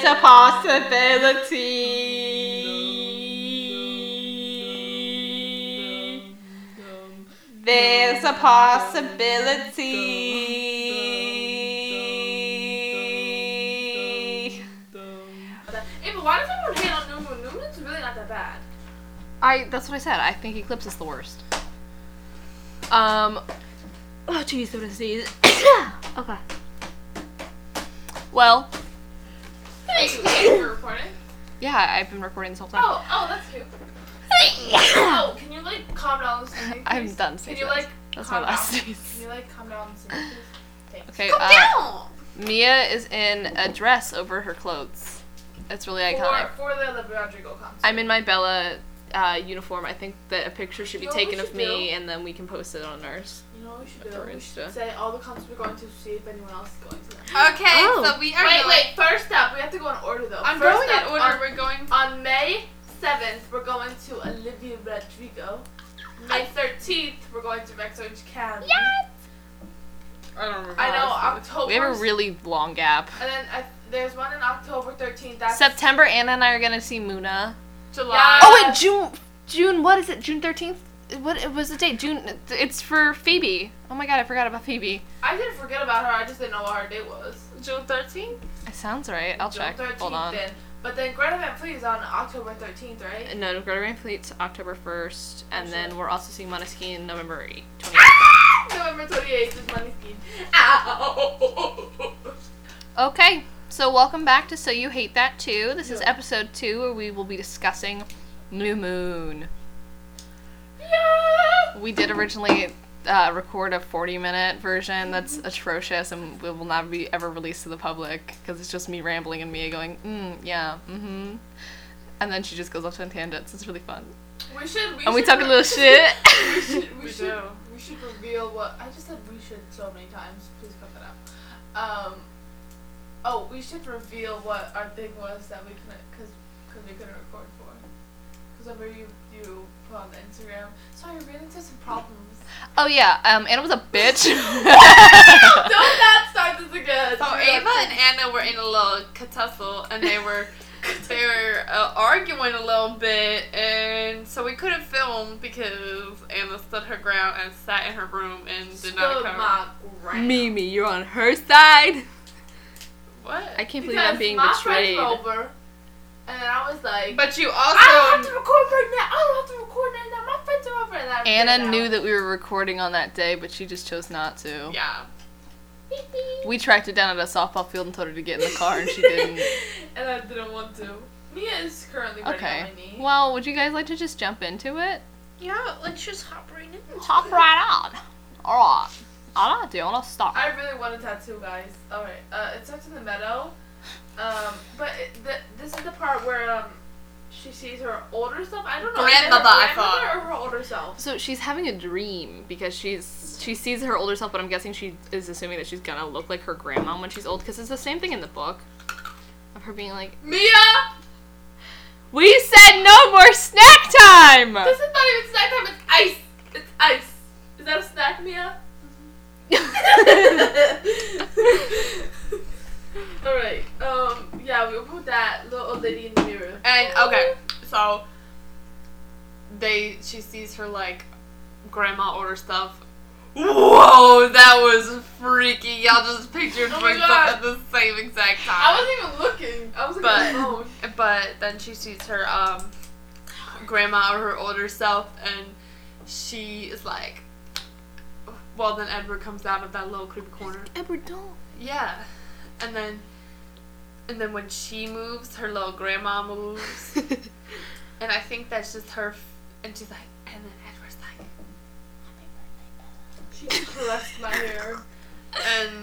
There's a possibility. There's a possibility. Hey, but why does everyone hate on New Moon? New Moon's really not that bad. I that's what I said. I think Eclipse is the worst. Um Oh jeez, I'm gonna sneeze. okay. Well, Hey, we're recording. Yeah, I've been recording this whole time. Oh, oh, that's cute. Oh, can you like calm down the singing, I'm done Can you like That's my last down? sneeze. Can you like calm down the singing, please? Thanks. Okay, Calm uh, down. Mia is in a dress over her clothes. It's really iconic. For, for the Rodrigo concert. I'm in my Bella uh, uniform. I think that a picture should be You know what we taken of me, do? and then we can post it on ours. You know what we should At do? the We Insta. should say all the concerts we're going to see if anyone else is going to them. Okay, Oh. so we are Wait, going. wait. First up, we have to go in order though. I'm First going up, in order. On, We're going. on May 7th, we're going to Olivia Rodrigo. May 13th, we're going to Rex Orange County. I don't remember. I know. October. We have a really long gap. And then I, there's one in October 13th. That's September, Anna and I are gonna see Muna. July. Yeah. Oh wait, June. June. What is it? June thirteenth. What it was the date? June. It's for Phoebe. Oh my god, I forgot about Phoebe. I didn't forget about her. I just didn't know what her date was. June 13th. It sounds right. I'll June check. 13th Hold on. Then. But then Greta Van Fleet is on October 13th, right? No, Greta Van Fleet's October first, and Oh, then we're also seeing Måneskin November 8th, 28th. Ah! November 28th is Money Scheme. Ow! Okay, so welcome back to So You Hate That Too. This is episode two, where we will be discussing New Moon. Yeah! We did originally uh, record a 40 minute version that's atrocious and we will not be ever released to the public because it's just me rambling and Mia going, mm, yeah, mm hmm. And then she just goes off on tangents. It's really fun. We should. We And we should talk a little shit. we should. We, We should. do. We should reveal what I just said. We should so many times. Please cut that out. Um. Oh, we should reveal what our thing was that we couldn't, cause, cause we couldn't record for. Cause remember you you put on the Instagram. Sorry, we ran into some problems. oh, yeah, um, Anna was a bitch. Don't not start this again. So Ava and Anna were in a little tussle, and they were they were uh, arguing a little bit, and so we couldn't film because Anna stood her ground and sat in her room and did not come. my ground. Mimi, you're on her side. What? I can't believe I'm being my betrayed. friends over, and then I was like, But you also I don't have to record right now. I don't have to record right now. My friends are over. And I Anna ran knew that we were recording on that day, but she just chose not to. yeah. We tracked it down at a softball field and told her to get in the car, and she didn't. and I didn't want to. Mia is currently Okay. on my knee. Well, would you guys like to just jump into it? Yeah, let's just hop right in. Hop right on. Alright. Alright, don't do. you want to stop. I really want a tattoo, guys. All right. Uh, it starts in the meadow. Um, but the, this is the part where um, she sees her older self. I don't know. is her Grandmother, I thought. Or her older self. So she's having a dream because she's she sees her older self, but I'm guessing she is assuming that she's gonna look like her grandma when she's old because it's the same thing in the book of her being like, Mia, "We said no more snack time." this is not even snack time. It's ice. It's ice. Is that a snack, Mia? All right. Um. Yeah, we'll put that little old lady in the mirror. And okay, so they she sees her like grandma order stuff. Whoa, that was freaky. Y'all just pictured Oh my both God. at the same exact time. I wasn't even looking. I was looking at phone. But then she sees her um grandma or her older self and she is like well then Edward comes out of that little creepy corner. Edward, don't. Yeah. And then and then when she moves, her little grandma moves. and I think that's just her f- and she's like and then Edward's like She caressed my hair. and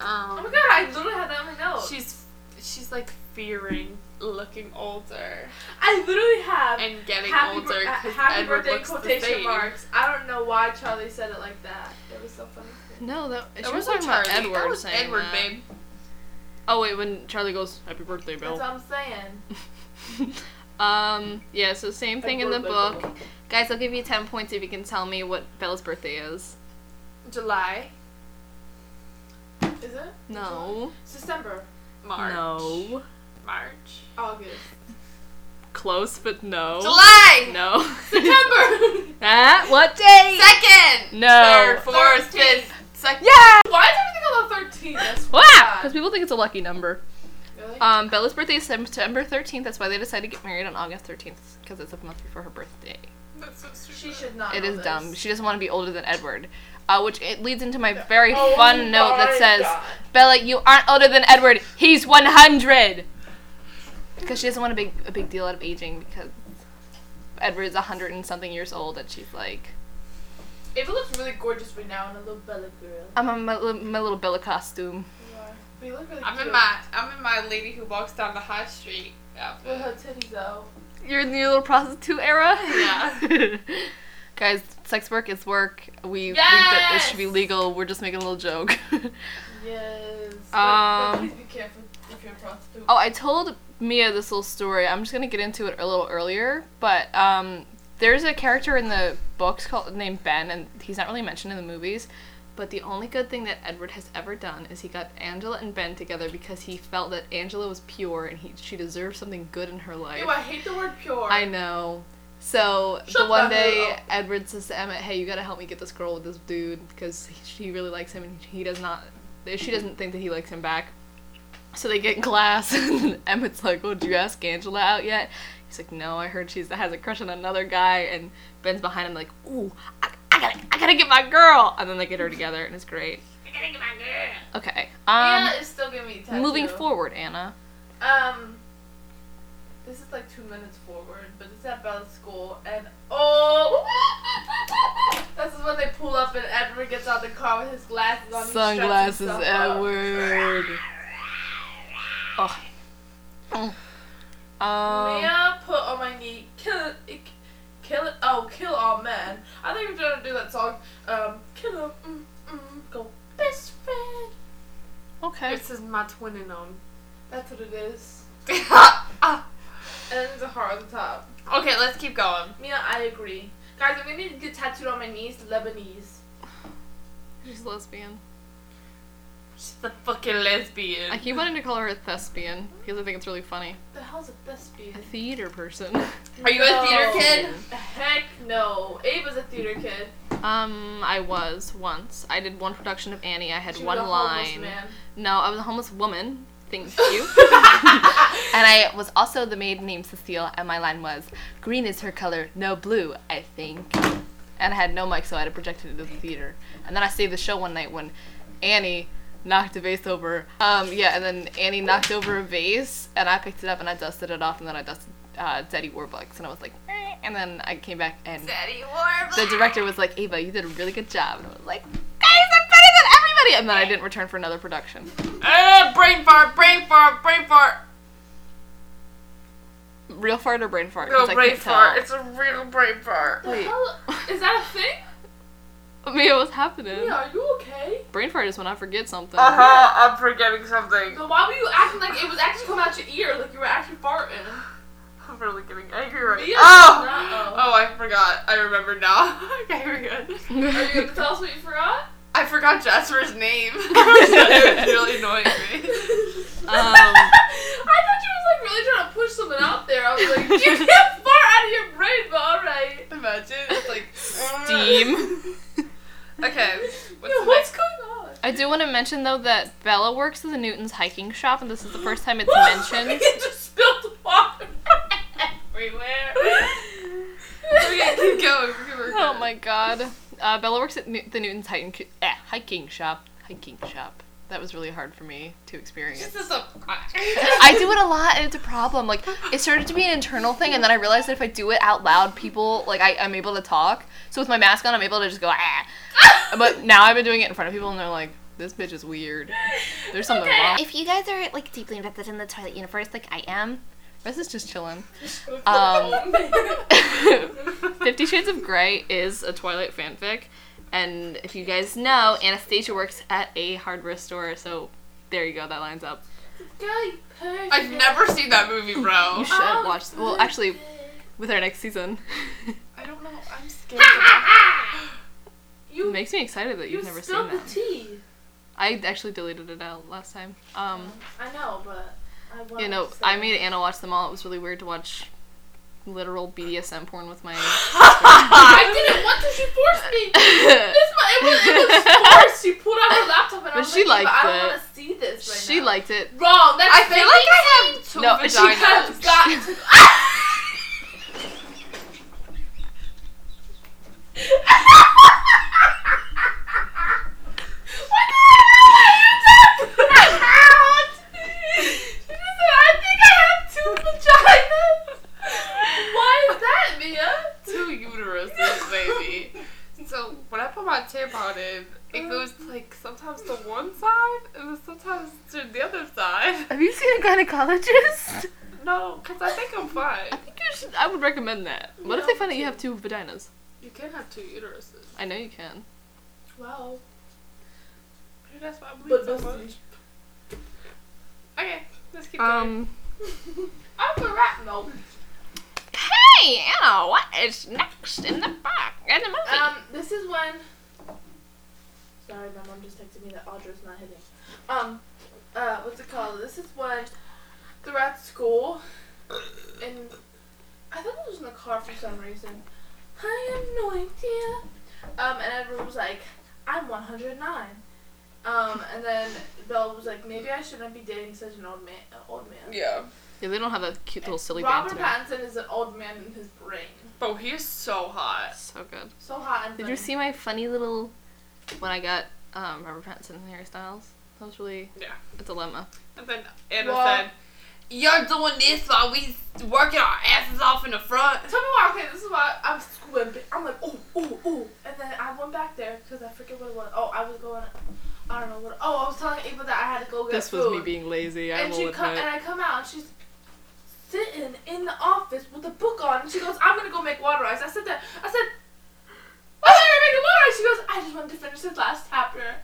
um, Oh my god, I literally had that on my notes. she's she's like fearing looking older I literally have and getting happy, older bir- because happy Edward birthday looks the same. marks. I don't know why Charlie said it like that. It was so funny. No, that she That was wasn't talking about Charlie. Edward That was saying Edward, that. babe. Oh wait, when Charlie goes, "Happy birthday, Belle That's what I'm saying. um, yeah. So same thing in the book, Edward. guys. I'll give you ten points if you can tell me what Bella's birthday is. July, Is it? No. It's December. March. No. March. August. Close, but no. July! No. September. ah, what day? Second! No. Third, fourth, fifth, second. Yeah. Why is everything on the 13th? That's Wow. Because people think it's a lucky number. Really? Um, Bella's birthday is September 13th. That's why they decided to get married on August 13th. Because it's a month before her birthday. That's so stupid. she should not. It is this. dumb. She doesn't want to be older than Edward. Uh, which it leads into my very Oh fun note that says, God. Bella, you aren't older than Edward. He's 100. Because she doesn't want a big a big deal out of aging because Edward's 100 and something years old and she's like, Ava looks really gorgeous right now in a little Bella girl. I'm in my, my little Bella costume. You are. But you look really I'm cute. in my I'm in my lady who walks down the high street With her titties out. You're in the little prostitute era? Yeah. Guys, sex work is work. We think that this should be legal. We're just making a little joke. Yes. But, Um, but please be careful if you're a prostitute. Oh, I told Mia this little story. I'm just gonna get into it a little earlier, but um, there's a character in the books called named Ben, and he's not really mentioned in the movies. But the only good thing that Edward has ever done is he got Angela and Ben together because he felt that Angela was pure and he she deserved something good in her life. Ew, I hate the word pure. I know. So Shut the one day, up. Edward says to Emmett, "Hey, you gotta help me get this girl with this dude because she really likes him, and he does not. She doesn't think that he likes him back." So they get in class, and Emmett's like, "Oh, did you ask Angela out yet?" He's like, "No, I heard she's has a crush on another guy." And Ben's behind him, like, "Ooh, I, I gotta, I gotta get my girl!" And then they get her together, and it's great. I gotta get my girl. Okay. Um, Anna is still giving me a tattoo. moving forward, Anna. Um, this is like two minutes forward, but it's at Bella's school, and oh, this is when they pull up and Edward gets out the car with his glasses on. he stretches Sunglasses, himself out. Edward. Oh. Um, Mia put on my knee, kill it, kill it, oh, kill all men. I think we're trying to do that song. Um, kill him, mm, mm, go best friend. okay. This is my twinning on. That's what it is. And then there's a heart on the top. okay, let's keep going. Mia, I agree. Guys, I'm gonna need to get tattooed on my knees, Lebanese. She's lesbian. She's a fucking lesbian. I keep wanting to call her a thespian because I think it's really funny. The hell's a thespian? A theater person. Are you a theater kid? Heck no. Ava's a theater kid. Um, I was once. I did one production of Annie. I had She one was a homeless line. Man. No, I was a homeless woman. Thank you. and I was also the maid named Cecile, and my line was, "Green is her color, no blue, I think." And I had no mic, so I had to project it into the theater. And then I saved the show one night when Annie knocked a vase over. Um, yeah, and then Annie knocked over a vase, and I picked it up and I dusted it off, and then I dusted uh, Daddy Warbucks, and I was like, eh, and then I came back and Daddy Warbucks. the director was like, Ava, you did a really good job. And I was like, guys, I'm better than everybody. And then I didn't return for another production. Uh, brain fart, brain fart, brain fart. Real fart or brain fart? 'Cause No, brain fart. tell. It's a real brain fart. The Wait. hell? Is that a thing? Mia, what's happening? Mia, are you okay? Brain fart is when I forget something. Uh huh. I'm forgetting something. So why were you acting like it was actually coming out your ear, like you were actually farting? I'm really getting angry right Mia, Oh! no. Oh, I forgot. I remember now. okay, we're good. Are you gonna tell us what you forgot? I forgot Jasper's name. it was really annoying me. Um, I thought you was like really trying to push something out there. I was like, you can't fart out of your brain, but alright. Imagine. It's like. Steam. Okay. What's Yo, what's going on? I do want to mention though that Bella works at the Newton's hiking shop, and this is the first time it's mentioned. it just spilled water everywhere. Okay, keep going. We're Oh my god. Uh, Bella works at New- the Newton's hiking, eh, hiking shop. Hiking shop. That was really hard for me to experience. This is a. I do it a lot, and it's a problem. Like, it started to be an internal thing, and then I realized that if I do it out loud, people like I, I'm able to talk. So with my mask on, I'm able to just go ah. But now I've been doing it in front of people, and they're like, "This bitch is weird. There's something Okay. wrong." If you guys are like deeply invested in the Twilight universe, like I am, This is just chilling. Um, Fifty Shades of Grey is a Twilight fanfic, and if you guys know, Anastasia works at a hardware store, so there you go. That lines up. Guy. I've never seen that movie, bro. You should Oh, watch. Well, actually, with our next season. I don't know. I'm scared. you, It makes me excited that you you've never seen tea. I actually deleted it out last time. Um, I know, but I want You know, I made Anna watch them all. It was really weird to watch literal BDSM porn with my. I didn't want to. She forced me. This my, it was it was forced. She pulled out her laptop and I But was she like, liked "But I don't want to see this right she now. liked it. Wrong. That's I feel like I have two No, she She has got to. What the hell are you talking about? She just said, I think I have two vaginas. Why is that, Mia? two uteruses, baby. So when I put my tampon in, it goes like sometimes to one side and sometimes to the other side. Have you seen a gynecologist? No, because I think I'm fine. I think you should. I would recommend that. What if they find out you have two vaginas? You can have two uteruses. I know you can. Wow. That's why I bleed But so much. Okay, let's keep going. Um. I'm a rat milk. Hey, Anna, what is next in the back in the movie? Um, this is when. Sorry, my mom just texted me that Audra's not hitting. Um, uh, what's it called? This is when they're at school, and I thought it was in the car for some reason. I have no idea. Um, and everyone was like, "I'm 109." Um, and then Belle was like, "Maybe I shouldn't be dating such an old man." Uh, old man. yeah. yeah, they don't have that cute little silly Robert banter. Pattinson is an old man in his brain. Oh, he is so hot. So good. So hot and Did you see my funny little when I got um, Robert Pattinson hairstyles? That was really Yeah. a dilemma. And then Anna What? said, You're doing this while we working our asses off in the front. Tell me why. Okay, this is why I'm squimping. I'm like, oh, oh, oh, and then I went back there because I forget what it was. Oh, I was going. I don't know what. Oh, I was telling Ava that I had to go get This food. was me being lazy. I and will she admit. come and I come out and she's sitting in the office with a book on. And she goes, "I'm gonna go make water ice." I said that. I said, "Why are you making water ice?" She goes, "I just wanted to finish this last chapter."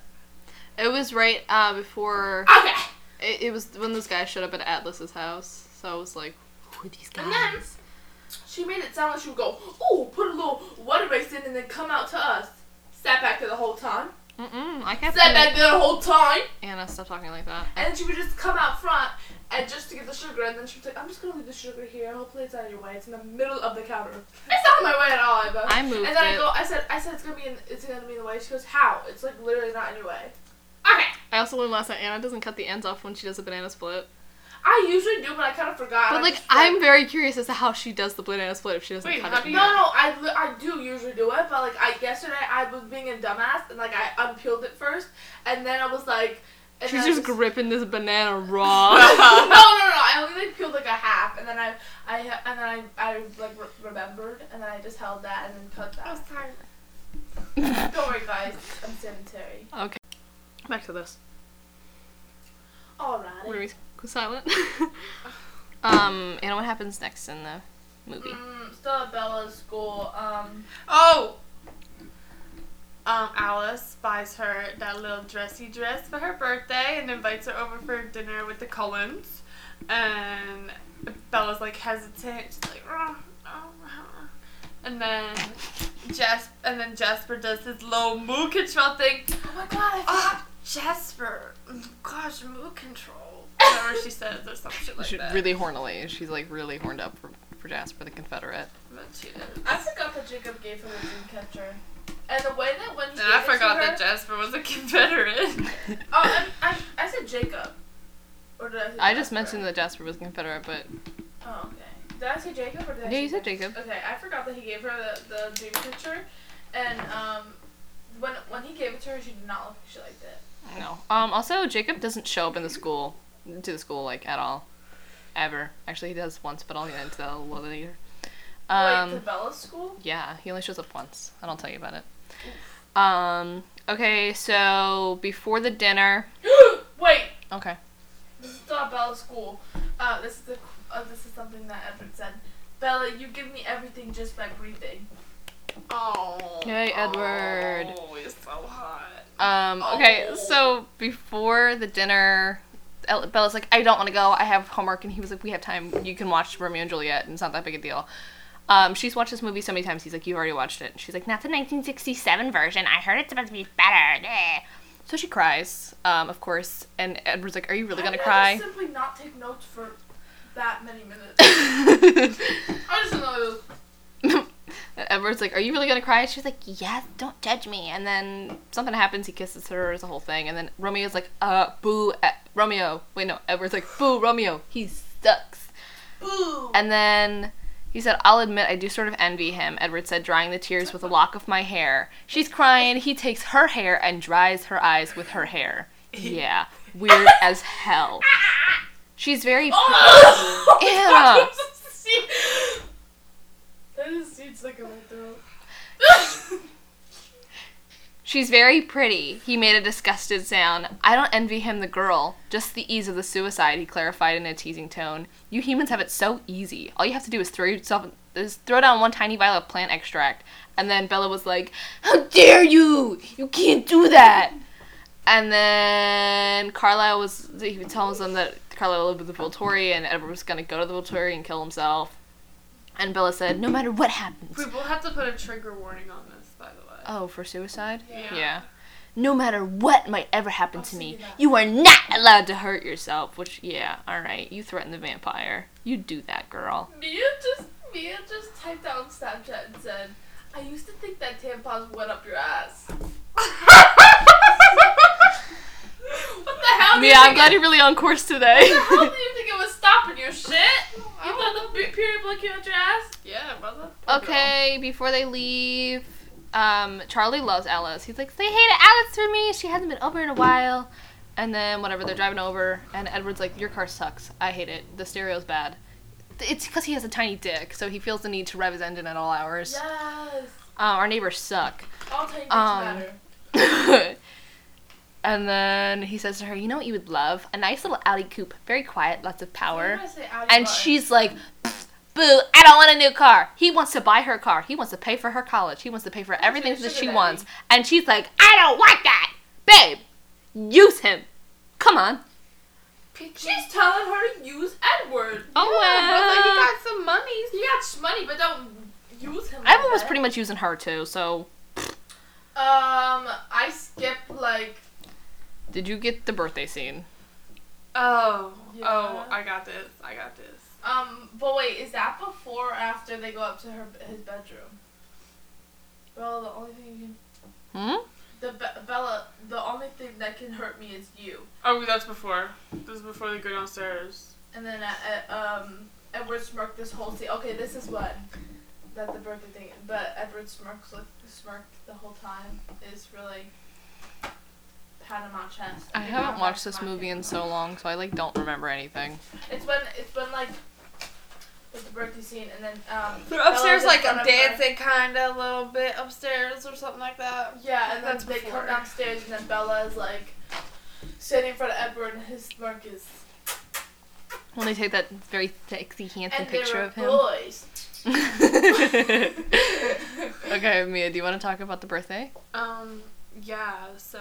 It was right uh, before. Okay. It, it was when those guys showed up at Atlas's house. So I was like, who are these guys? And then she made it sound like she would go, "Oh, put a little water ice in and then come out to us." Sat back there the whole time. Mm-mm, I kept Sat back there the whole time. Anna, stop talking like that. And then she would just come out front and just to get the sugar, and then she was like, "I'm just gonna leave the sugar here. Hopefully it's out of your way. It's in the middle of the counter. It's not in my way at all." Eva." I moved And then I go, I said, I said it's gonna be in, it's gonna be in the way. She goes, "How? It's like literally not in your way." Okay. I also learned last night Anna doesn't cut the ends off when she does a banana split. I usually do, but I kind of forgot. But I like, I'm very curious as to how she does the banana split if she doesn't Wait, cut it. No, no, I, li- I do usually do it, but like I yesterday I was being a dumbass and like I unpeeled it first, and then I was like, and She's then I just gripping this banana raw. no, no, no, I only like peeled like a half, and then I, I, and then I, I like re- remembered, and then I just held that and then cut I was that. tired. Don't worry, guys, I'm sedentary. okay. Back to this. Alright. Where we go silent. um, and what happens next in the movie? Mm, still at Bella's school. Um, Oh! Um, Alice buys her that little dressy dress for her birthday and invites her over for dinner with the Cullens. And Bella's like hesitant. She's like, "Oh, oh, uh." and then Jas- and then Jasper does his low mood control thing. oh my god, I forgot. Jasper, gosh, mood control. Whatever she says or some shit like She's that. really hornily. She's like really horned up for, for Jasper the Confederate. But she is. I forgot that Jacob gave her the dream catcher. And the way that when he And I gave it forgot to her, that Jasper was a Confederate. Oh, and I, I said Jacob. Or did I say I just mentioned that Jasper was Confederate, but Oh, okay. Did I say Jacob or did I Yeah, you said Jacob. Okay, I forgot that he gave her the, the dream picture. And um, when when he gave it to her, she did not look like she liked it. No. Um, also, Jacob doesn't show up in the school, to the school, like, at all. Ever. Actually, he does once, but I'll get into that a little later. Wait, Um, to Bella's school? Yeah, he only shows up once. and I'll tell you about it. Um, okay, so before the dinner. Wait, Okay. this is at Bella's school. Uh, this is the uh, this is something that Edward said. Bella, you give me everything just by breathing. Oh. Yay, Edward. Oh, he's so hot. Um, okay, Oh. so before the dinner, Bella's like, I don't want to go. I have homework. And he was like, We have time. You can watch Romeo and Juliet, and it's not that big a deal. Um, she's watched this movie so many times. He's like, You've already watched it. And she's like, Not the 1967 version. I heard it's supposed to be better. Bleh." So she cries, um, of course, and Edward's like, "Are you really gonna did I cry?" just simply not take notes for that many minutes. I just know. Edward's like, "Are you really gonna cry?" She's like, "Yes, don't judge me." And then something happens. He kisses her. It's a whole thing. And then Romeo's like, "Uh, boo, Romeo." Wait, no. Edward's like, "Boo, Romeo. He sucks." Boo. And then he said, "I'll admit I do sort of envy him." Edward said, drying the tears with a lock of my hair. She's crying. He takes her hair and dries her eyes with her hair. Yeah, weird as hell. She's very. Oh! Ew. Just seems like a throat. She's very pretty. He made a disgusted sound. I don't envy him, the girl. Just the ease of the suicide, he clarified in a teasing tone. You humans have it so easy. All you have to do is throw yourself, is throw down one tiny vial of plant extract. And then Bella was like, How dare you! You can't do that! And then Carlisle was, he tells them that Carlisle lived with the Volturi and Edward was gonna go to the Volturi and kill himself. And Bella said, No matter what happens. We will have to put a trigger warning on this, by the way. Oh, for suicide? Yeah. Yeah. No matter what might ever happen I'll to me, you are not allowed to hurt yourself. Which, yeah, alright. You threaten the vampire. You do that, girl. Mia just Mia just typed out on Snapchat and said, "I used to think that tampons went up your ass." what the hell? do you Yeah, I'm glad it- you're really on course today. What the hell do you think it was stopping your shit? You thought the pe- period blood came out your ass? Yeah, brother. okay, before they leave, um, Charlie loves Alice. He's like, say hey to Alice for me. She hasn't been over in a while. And then, whatever, they're driving over, and Edward's like, your car sucks. I hate it. The stereo's bad. It's because he has a tiny dick, so he feels the need to rev his engine at all hours. Yes. Uh, our neighbors suck. All tiny dicks Um, matter. and then he says to her, "You know what you would love? A nice little Audi coupe, very quiet, lots of power." Why did I say Audi And she's like, "Boo! I don't want a new car." He wants to buy her a car. He wants to pay for her college. He wants to pay for everything that she wants. And she's like, "I don't want that, babe. Use him. Come on." She's telling her to use Edward. Oh Brother, he got some money. You got money, but don't use him. Evan like was that. pretty much using her too. So, Um, I skipped like. Did you get the birthday scene? Oh, Yeah. oh, I got this. I got this. Um, but wait, is that before or after they go up to her his bedroom? Well, the only thing you can. Hmm. The Be- Bella, the only thing that can hurt me is you. Oh, that's before. This is before they go downstairs. And then uh, uh, um, Edward smirked this whole scene. Okay, this is what that the birthday thing. But Edward smirks like smirked the whole time is really pat on my chest. I haven't my watched this movie in so long, so I like don't remember anything. It's when it's when like with the birthday scene, and then um. They're upstairs, like a dancing kind of little bit upstairs or something like that. Yeah, and then That's they before. come downstairs, and then Bella is like standing in front of Edward, and his smirk is. When they take that very sexy, handsome And picture of him. boys. okay, Mia, do you want to talk about the birthday? Um, yeah. So,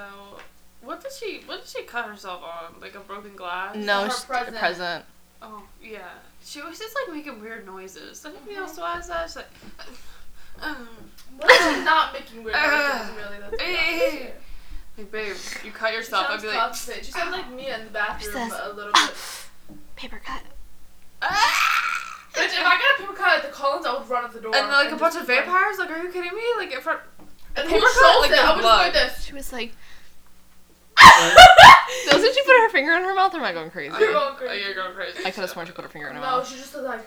what did she? What did she cut herself on? Like a broken glass? No, her sh- present. present. Oh yeah. She was just like making weird noises. Did anybody Mhm. else watch that? She's like, um, What is she not making weird Uh, noises, really? That's the opposite. like, babe, you cut yourself. I'd be like, constipated. She sounds like me in the bathroom says, but a little bit. Paper cut. ah! Bitch, if I got a paper cut at the Cullens, I would run at the door. And like a bunch of be like- vampires. Like, are you kidding me? Like in front. And paper paper cut, cut, like like I was blood. like this. She was like, doesn't she put her finger in her mouth or am I going crazy? You're going Oh, crazy. you're going crazy. I could have sworn she put her finger in her No, mouth. No, she just was like.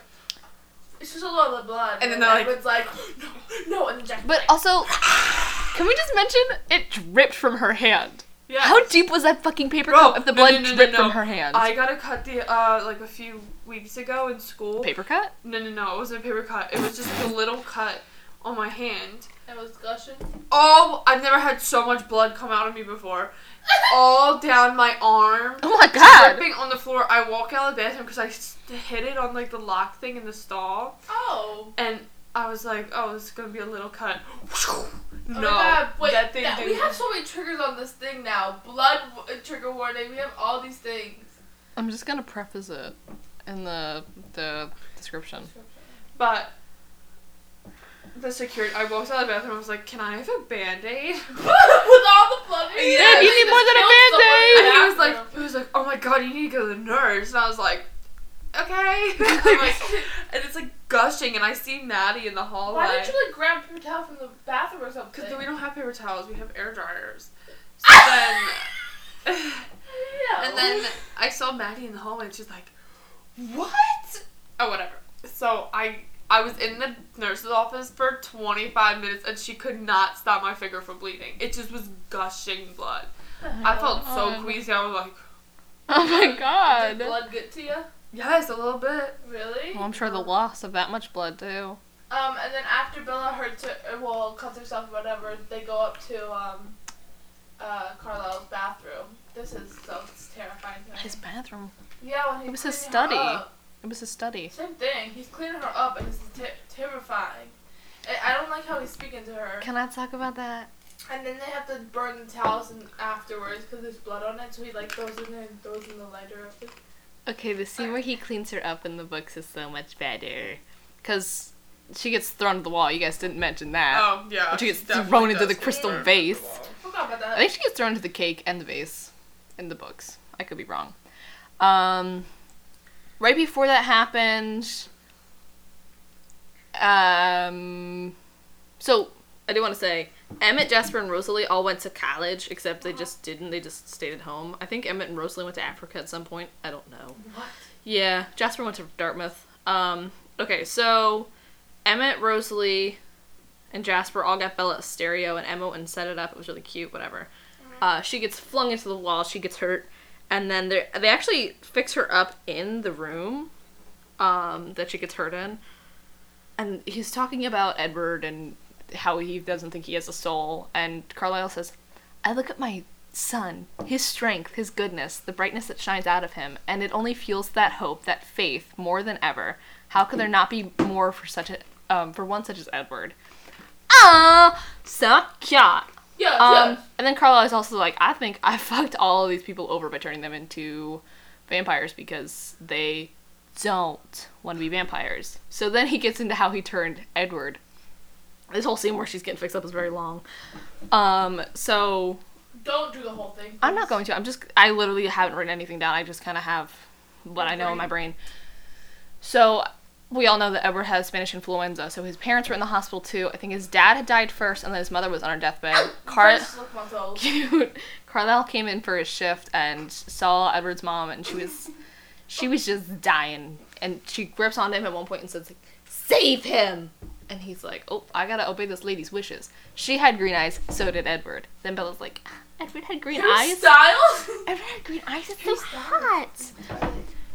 It's just a lot of blood. And then they're like- Edward's like, no, no, and Jack. But also, can we just mention it dripped from her hand? Yeah. How deep was that fucking paper Bro, cup if the blood no, no, no, dripped no. from her hand? I got a cut the uh like a few weeks ago in school. paper cut? No, no, no. It wasn't a paper cut. It was just a little cut on my hand. It was gushing. Oh, I've never had so much blood come out of me before. All down my arm. Oh my god! Dripping on the floor. I walk out of the bathroom because I s- hit it on like the lock thing in the stall, Oh. and I was like, "Oh, this is gonna be a little cut." Oh no, my god, wait, that thing that- we have so many triggers on this thing now. Blood w- trigger warning. We have all these things. I'm just gonna preface it in the the description. But the security. I walked out of the bathroom. I was like, "Can I have a band aid?" With all the blood. Yeah, you need more than a band-aid. And he was like, he was like, "Oh my god, you need to go to the nurse." And I was like, "Okay." Like, and it's like gushing, and I see Maddie in the hallway. Why didn't you like grab paper towel from the bathroom or something? Because we don't have paper towels, we have air dryers. So then, and then I saw Maddie in the hallway, and she's like, "What?" Oh, whatever. So I I was in the nurse's office for 25 minutes, and she could not stop my finger from bleeding. It just was gushing blood. I felt so queasy. I was like, Oh my god. Did god. blood get to you? "Yes, a little bit." Really? Well, I'm sure the loss of that much blood too. Um, and then after Bella hurts her, uh, well, cuts herself or whatever, they go up to um, uh, Carlisle's bathroom. This is so terrifying. To. His bathroom. yeah, when he's it was his study. Up. It was a study. Same thing. He's cleaning her up, and this is ter- terrifying. I, I don't like how he's speaking to her. Can I talk about that? And then they have to burn the towels in afterwards because there's blood on it. So he like throws it in and throws in the lighter. Okay, the scene where he cleans her up in the books is so much better. Because she gets thrown to the wall. You guys didn't mention that. Oh yeah. But She gets definitely thrown into the crystal thrown into the vase. wall. Forgot about that. I think she gets thrown into the cake and the vase in the books. I could be wrong. Um, right before that happened, um, so I do want to say Emmett, Jasper, and Rosalie all went to college, except they just didn't. They just stayed at home. I think Emmett and Rosalie went to Africa at some point. I don't know. what? Yeah, Jasper went to Dartmouth. Um, okay, so Emmett, Rosalie, and Jasper all got Bella a stereo, and Emma went and set it up. It was really cute, whatever. Uh, she gets flung into the wall, she gets hurt, and then they they actually fix her up in the room um, that she gets hurt in. And he's talking about Edward and how he doesn't think he has a soul, and Carlisle says, I look at my son, his strength, his goodness, the brightness that shines out of him, and it only fuels that hope, that faith, more than ever. How could there not be more for such a um, for one such as Edward? Ah, so cute. Yeah, Um, yeah. and then Carlisle is also like, I think I fucked all of these people over by turning them into vampires because they don't want to be vampires. So then he gets into how he turned Edward. This whole scene where she's getting fixed up is very long. Um, so Don't do the whole thing. I'm not going to. I'm just. I literally haven't written anything down. I just kind of have what I know in my brain. So we all know that Edward has Spanish influenza. So his parents were in the hospital too. I think his dad had died first, and then his mother was on her deathbed. Car- First look months old. cute. Carlisle came in for his shift and saw Edward's mom, and she was, she was just dying. And she grips onto him at one point and says, like, "Save him!" And he's like, "Oh, I gotta obey this lady's wishes." She had green eyes, so did Edward. Then Bella's like, "Ah, "Edward had green Your eyes. style? Edward had green eyes. It's so hot."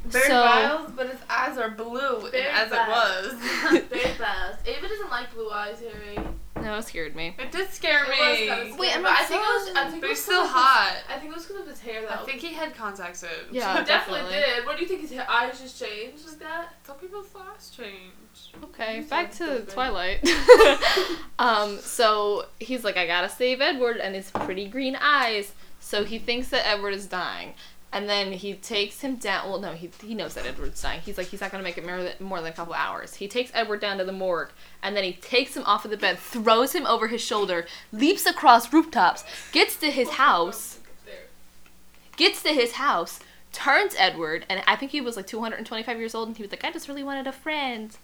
Very So- wild, but his eyes are blue, Very and as it was. Very fast. Ava doesn't like blue eyes, Harry. No, it scared me. It did scare It me. was kind of Wait, I'm but not I think it was. I think But it was he's still 'cause of his- hot. I think it was because of his hair, though. I think he had contact lenses. Yeah. he definitely, definitely. did. What do you think? His hair, eyes just changed like that? Some people's eyes change. Okay, You back to stupid. Twilight. um, so he's like, I gotta save Edward and his pretty green eyes. So he thinks that Edward is dying. And then he takes him down. Well, no, he, he knows that Edward's dying. He's like, he's not gonna make it more than, a couple hours. He takes Edward down to the morgue, and then he takes him off of the bed, throws him over his shoulder, leaps across rooftops, gets to his house, gets to his house, turns Edward, and I think he was like 225 years old, and he was like, I just really wanted a friend.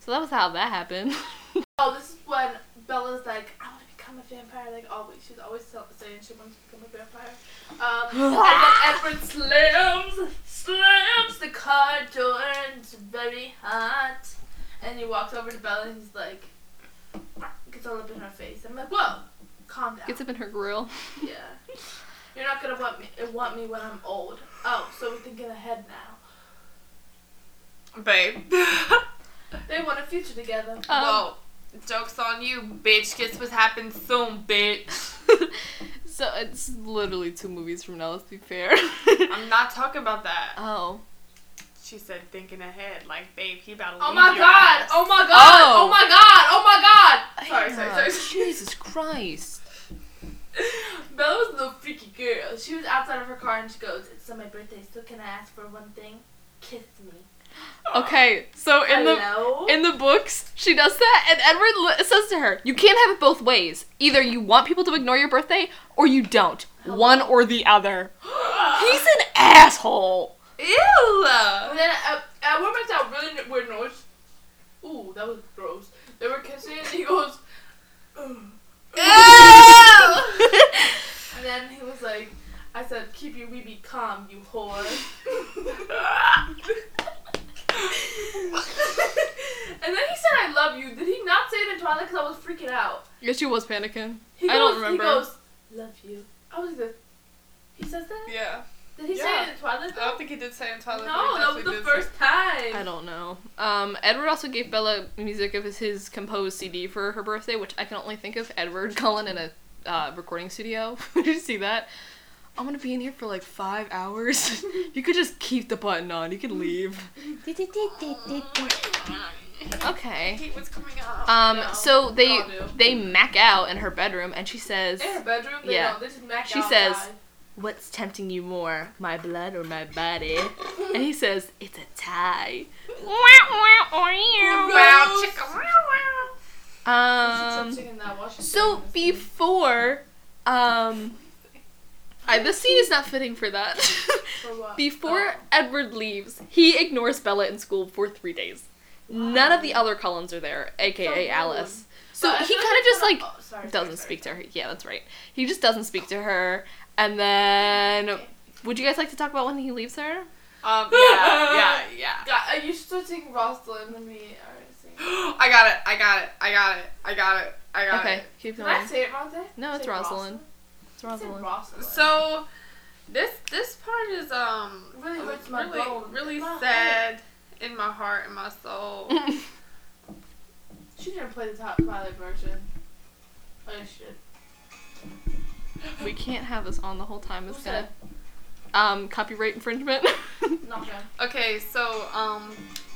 So that was how that happened. Oh, this is when Bella's like, I to become a vampire. Like always, she's always saying she wants to become a vampire. Um, and then Edward slams, slams the car door, and it's very hot. And he walks over to Bella, and he's like, gets all up in her face. I'm like, whoa, calm down. Gets up in her grill. Yeah. You're not gonna want me want me when I'm old. Oh, so we're thinking ahead now. Babe. They want a future together. Um, well, joke's on you, bitch. Guess what happens soon, bitch. so it's literally two movies from now. Let's be fair. I'm not talking about that. oh. She said thinking ahead, like, babe, he about to Oh my god! Oh my god! Oh. Oh, my god! Oh my god! Sorry, sorry, sorry. Jesus Christ. Bella was a little freaky girl. She was outside of her car and she goes, It's on my birthday, so can I ask for one thing? Kiss me. Okay, so in the in the books, she does that, and Edward li- says to her, "You can't have it both ways. Either you want people to ignore your birthday, or you don't. One or the other." He's an asshole. Ew! And then uh, Edward makes that really weird noise. Ooh, that was gross. They were kissing, and he goes, Ew! and then he was like, I said, keep your weeby calm, you whore. and then he said, I love you. Did he not say it in Twilight? Because I was freaking out. Yeah, she was panicking. He I don't remember. He goes, love you. I was like, he says that? yeah. Did he say Yeah. it in Twilight? I don't think he did say it in Twilight. but no, that was the did say- first time. I don't know. Um, Edward also gave Bella music of his, his composed CD for her birthday, which I can only think of Edward Cullen in a uh, recording studio. Did you see that? I'm gonna be in here for like five hours. you could just keep the button on. You could leave. Okay. Hate what's coming up. Um, No, so they we all do. they mack out in her bedroom, and she says, In her bedroom, they Yeah. don't. They just mac She outside. says- "What's tempting you more, my blood or my body?" And he says, "It's a tie." Wow, chicka, wow, wow. Um. Singing that while she's So saying this before, um, I, the scene is not fitting for that. For what? before Oh. Edward leaves, he ignores Bella in school for three days. None of the other Cullens are there, aka So Alice. So But he kind of just like oh, sorry, sorry, doesn't sorry. speak to her. Yeah, that's right. He just doesn't speak to her. And then, Okay. would you guys like to talk about when he leaves her? Um, yeah, yeah, yeah. God, you should sing Rosalind and me. Alright, sing. I got it, I got it, I got it, I got it, I got Okay, it. keep Did going. I say it wrong there? No, it's Rosalind. It's I said Rosalind. Rosalind. So, this this part is um really hurts my really, bone. really My sad in my heart and my soul. She didn't play the top Twilight version. Oh, yeah, she did. we can't have this on the whole time. It's Who gonna um copyright infringement. Not him. Okay, so um,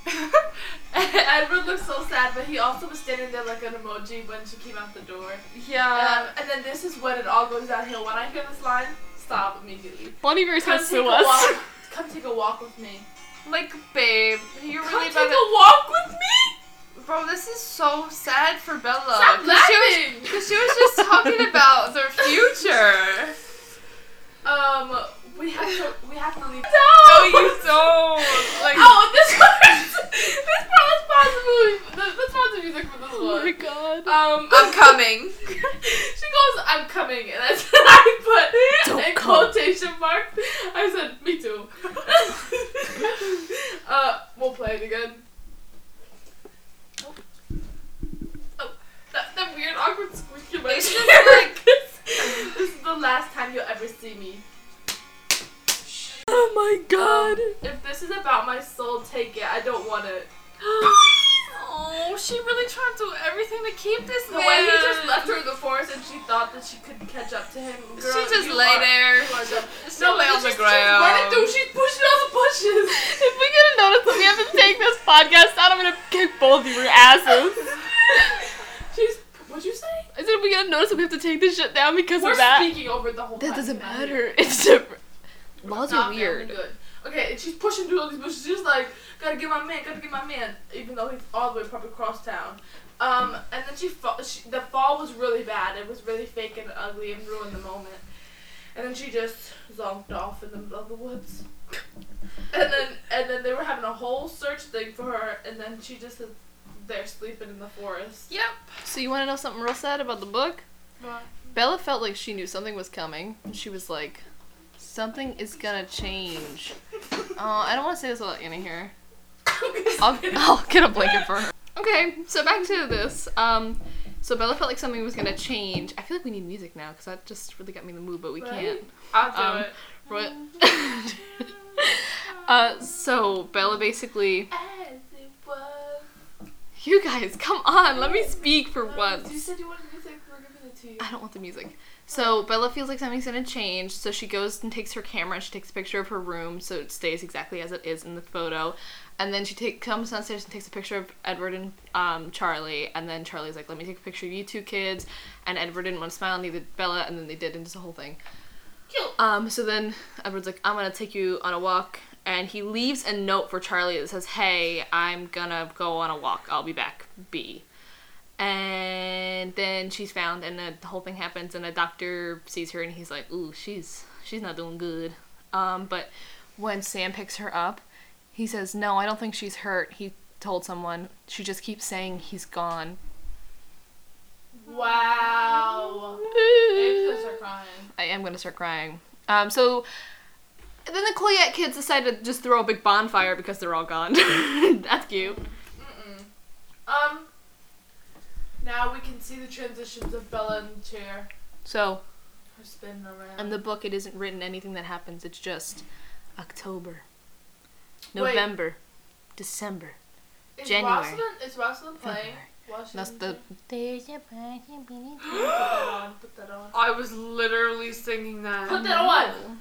Edward looked so sad, but he also was standing there like an emoji when she came out the door. yeah, Um, and then this is when it all goes downhill. When I hear this line, stop immediately. Bonnie gonna take a us. walk. Come take a walk with me. like babe, you're Come really take a walk with me. Bro, this is so sad for Bella. Stop she laughing. Cause she was just talking about their future. Um, we have to. We have to leave. No, you don't. My man, gotta get my man, even though he's all the way probably across town. Um, and then she, she the fall was really bad. It was really fake and ugly and ruined the moment. And then she just zonked off in the middle of the woods. And then and then they were having a whole search thing for her, and then she just is there sleeping in the forest. Yep. So you want to know something real sad about the book? What? Bella felt like she knew something was coming, and she was like, "Something is gonna change." Oh, I don't want to say this without Anna here. I'll, I'll get a blanket for her. Okay, so back to this. Um, so Bella felt like something was gonna change. I feel like we need music now because that just really got me in the mood, but we Right? can't. I'll do Um, it. What? uh, so Bella basically, As it was. you guys, come on, let me speak for once. You said you wanted music. We're giving it to you. I don't want the music. So Bella feels like something's gonna change, so she goes and takes her camera and she takes a picture of her room so it stays exactly as it is in the photo. And then she take comes downstairs and takes a picture of Edward and um, Charlie. And then Charlie's like, "Let me take a picture of you two kids." And Edward didn't want to smile, neither did Bella. And then they did, and it's a whole thing. Um, so then Edward's like, I'm gonna take you on a walk and he leaves a note for Charlie that says, "Hey, I'm gonna go on a walk. I'll be back." B. And then she's found, and the whole thing happens, and a doctor sees her, and he's like, "Ooh, she's she's not doing good." Um, but when Sam picks her up, he says, "No, I don't think she's hurt." He told someone. She just keeps saying he's gone. Wow. Abe's gonna start crying. I am gonna start crying. Um, so then the Quileute kids decide to just throw a big bonfire because they're all gone. That's cute. Mm-mm. Um. Now we can see the transitions of Bella the chair. So Her spinning around. in the book, it isn't written anything that happens. It's just October, Wait. November, December. is January. Rosalind, is Rosalind playing? February. That's the. chair? There's a person beneath Put that on. Put that on. I was literally singing that. Put that on.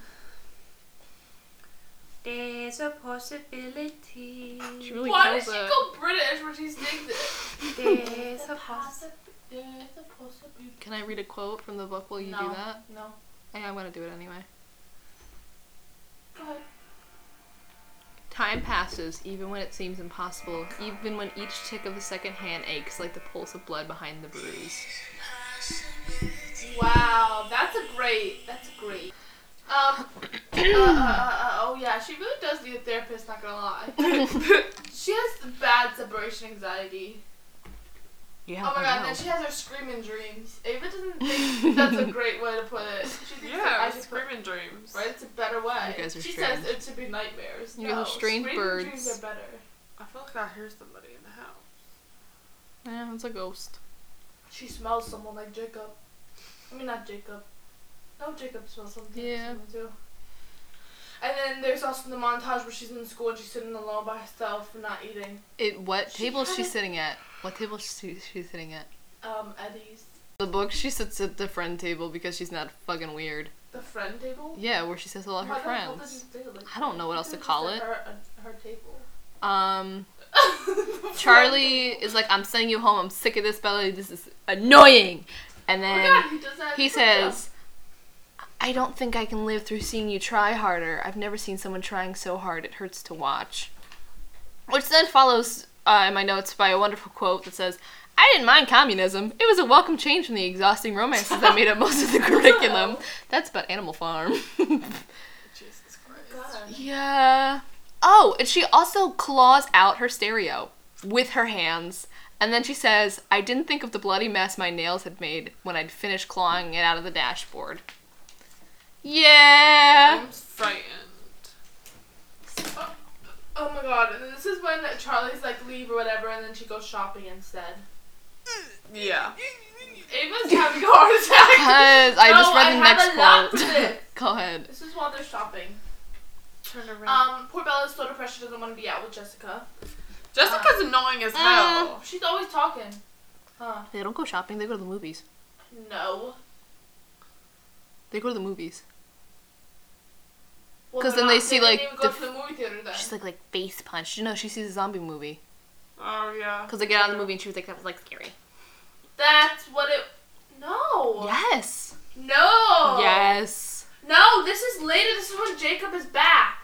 There's a possibility. She really Why kills does she it. go British when she sings it? There's a possibility. There's a possibility. Can I read a quote from the book while you no. do that? No. Yeah, I'm gonna do it anyway. Go ahead. Time passes, even when it seems impossible, even when each tick of the second hand aches like the pulse of blood behind the bruise. Wow, that's a great. That's great. Um. uh, uh, uh, oh yeah, she really does need a therapist. Not gonna lie. she has bad separation anxiety. Yeah, Oh my I god, and then she has her screaming dreams. Ava doesn't think that's a great way to put it. She thinks that Yeah, I should put, screaming dreams. right? It's a better way. You guys are she strange. says it should be nightmares. You guys are no, strange screaming birds. dreams are better. I feel like I hear somebody in the house. Yeah, it's a ghost. She smells someone like Jacob. I mean, not Jacob. No, Jacob smells something. Yeah. Someone too. And then there's also the montage where she's in school and she's sitting alone by herself and not eating. It. What She table is she sitting at? What table is she, she sitting at? Um, Eddie's. The book she sits at the friend table because she's not fucking weird. The friend table? Yeah, where she says hello to her Why the hell friends. say like I don't know what else to call it. Her, uh, her table. Um, Charlie is like, I'm sending you home. I'm sick of this belly. This is annoying. And. Oh then god, he he says, I don't think I can live through seeing you try harder. I've never seen someone trying so hard. It hurts to watch. Which then follows uh, in my notes by a wonderful quote that says, I didn't mind communism. It was a welcome change from the exhausting romances that made up most of the curriculum. That's about Animal Farm. Jesus Christ. God. Yeah. Oh, and she also claws out her stereo with her hands. And then she says, I didn't think of the bloody mess my nails had made when I'd finished clawing it out of the dashboard. Yeah. I'm frightened. Oh my god, and this is when Charlie's like leave or whatever, and then she goes shopping instead. Yeah. Ava's having a heart attack. Because I just read I the have next a quote. Go ahead. This is while they're shopping. Turn around. Um, poor Bella's so depressed she doesn't want to be out with Jessica. Jessica's annoying as hell. She's always talking. Huh? They don't go shopping, they go to the movies. No. They go to the movies. Well, 'Cause they're then they see, like, the movie theater then. She's like, like face punched. You know, she sees a zombie movie. Oh yeah. Because they get out of the movie and she was like, that was like scary. That's what it. No. Yes. No. Yes. No, this is later. This is when Jacob is back.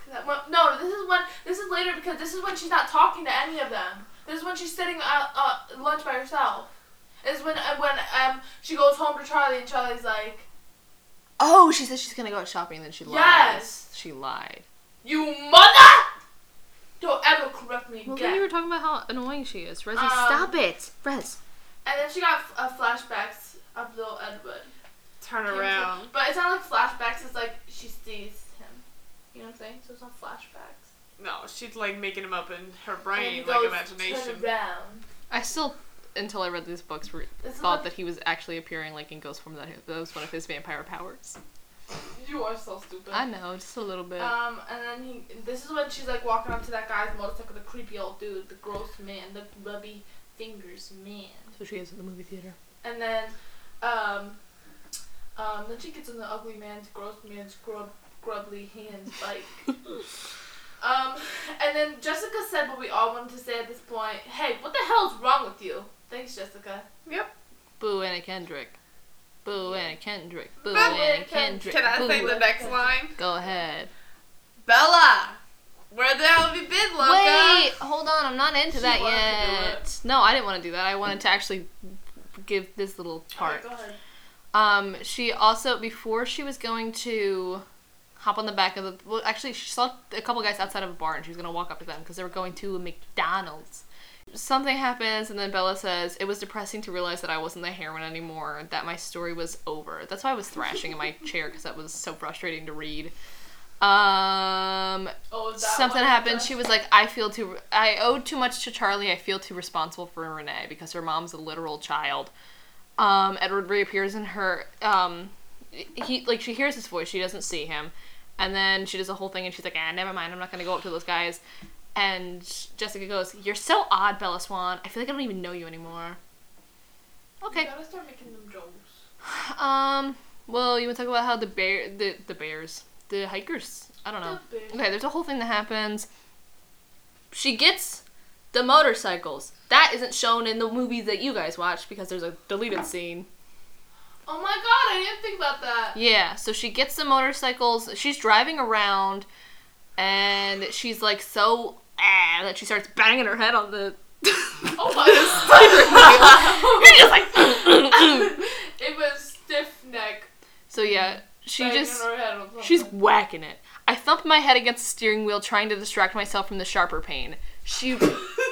No, this is when this is later because this is when she's not talking to any of them. This is when she's sitting at uh, lunch by herself. This is when uh, when um she goes home to Charlie and Charlie's like, Oh, she said she's gonna go out shopping and then she lied. Yes. She lied. "You mother! Don't ever correct me Well, again." then you were talking about how annoying she is. Resi, Um, stop it. Rez. and then she got uh, flashbacks of little Edward. Turn around. But it's not like flashbacks. It's like she sees him. You know what I'm saying? So it's not flashbacks. No, she's like making him up in her And brain, he like goes, imagination. Turn around. I still, until I read these books, re- thought that he was actually appearing like in Ghost Form. That that was one of his vampire powers. You are so stupid. I know, just a little bit. Um, and then he. This is when she's like walking up to that guy's motorcycle, the creepy old dude, the gross man, the grubby fingers man. so she is at the movie theater. And then, um, um, then she gets in the ugly man's, gross man's, grub, grubbly hands bike. um, and then Jessica said what we all wanted to say at this point. Hey, what the hell's wrong with you? Thanks, Jessica. Yep. Boo Anna Kendrick. Boo Anna Kendrick. Boo Boo Anna Anna Kendrick. Can I say Boo. the next line? Go ahead. Bella, Where the hell have you been, Loca? Wait, hold on. I'm not into She that wanted to do yet. No, I didn't want to do that. I wanted to actually give this little part. Alright, go ahead. Um, she also before she was going to hop on the back of the well, actually she saw a couple guys outside of a bar and she was gonna walk up to them because they were going to a McDonald's. Something happens and then Bella says it was depressing to realize that I wasn't the heroine anymore. That my story was over. That's why I was thrashing in my chair because that was so frustrating to read. Um, Oh, something happened. She was like, I feel too. I owed too much to Charlie. I feel too responsible for Renee because her mom's a literal child. Um, Edward reappears in her. Um, he like she hears his voice. She doesn't see him, and then she does a whole thing, and she's like, Ah, never mind. I'm not gonna go up to those guys. And Jessica goes, You're so odd, Bella Swan. I feel like I don't even know you anymore. Okay. You gotta start making them jokes. Um. Well, you want to talk about how the bear, the the bears, the hikers. I don't know. The. Okay, there's a whole thing that happens. She gets the motorcycles. That isn't shown in the movies that you guys watch because there's a deleted scene. Oh my god, I didn't think about that. Yeah, so she gets the motorcycles. She's driving around, and she's like so ah that she starts banging her head on the. Oh my just like. it was stiff neck. so yeah, she banging just her head on she's whacking it. I thumped my head against the steering wheel trying to distract myself from the sharper pain. She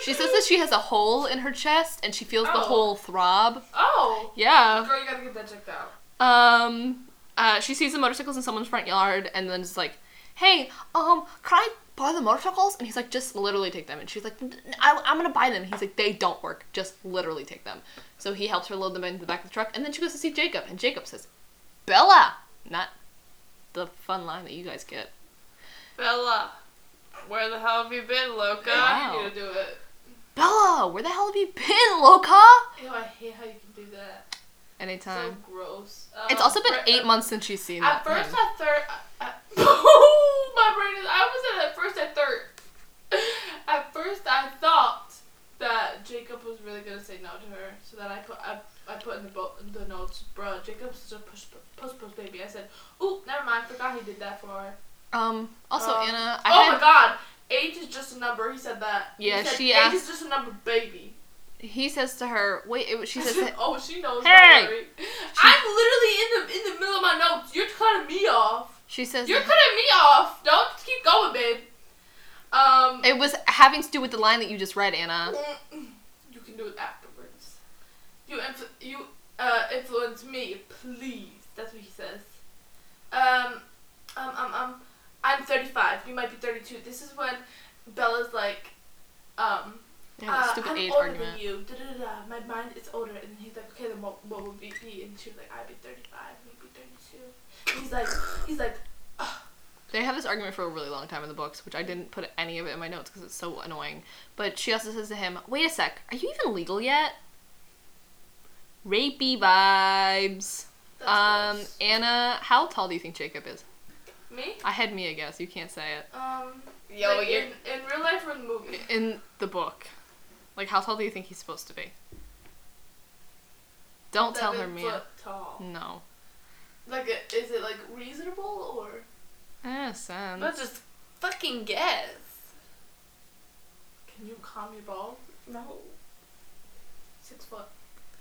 she says that she has a hole in her chest and she feels the Oh. hole throb. Oh. Yeah. Girl, you gotta get that checked out. Um uh she sees the motorcycles in someone's front yard and then is like, "Hey, um, can I buy the motorcycles?" And he's like, "Just literally take them." And she's like, I- "I'm going to buy them." And he's like, "They don't work. Just literally take them." So he helps her load them into the back of the truck and then she goes to see Jacob and Jacob says, "Bella." Not the fun line that you guys get. Bella, where the hell have you been, Loca? Wow. You need to do it. Bella, where the hell have you been, Loca? Ew, I hate how you can do that. Anytime. So gross. it's Um, also been fir- eight months since she's seen At that. first, him. I third. I, my brain is. I was at first. I third. At first, I thought that Jacob was really gonna say no to her, so that I put I, I put in the bo- in the notes, bruh. Jacob's such a push push push baby. I said, ooh, never mind. Forgot he did that for her. Um. Also, Um, Anna, I oh had. my god, age is just a number. He said that. He Yeah, said, she age asked- is just a number, baby. He says to her, "Wait." It, she says, oh, she knows. Hey! Worry. I'm literally in the in the middle of my notes. You're cutting me off. "She says You're cutting me off. Don't keep going, babe. Um, it was having to do with the line that you just read, Anna." you can do it afterwards. You influ- you uh influence me, please. That's what he says. Um, um, um, um. I'm 35. You might be 32. This is when Bella's like, um. Yeah, uh, stupid I'm age older argument. than you. Da, da, da, da. My mind is older, and he's like, okay, then what, what would be? And she was like, I'd be 35, maybe 32. And he's like, he's like, They have this argument for a really long time in the books, which I didn't put any of it in my notes because it's so annoying. But she also says to him, "Wait a sec, are you even legal yet?" Rapey vibes. that's Um, gross. Anna, how tall do you think Jacob is? me. I had Mia guess. You can't say it. Um, Yo, like you're in, in real life or in the movie? In the book, like how tall do you think he's supposed to be? Don't tell her, me. Tall. No. Like, is it like reasonable or? Eh, sense. but just fucking guess. Can you calm your balls? No. Six foot.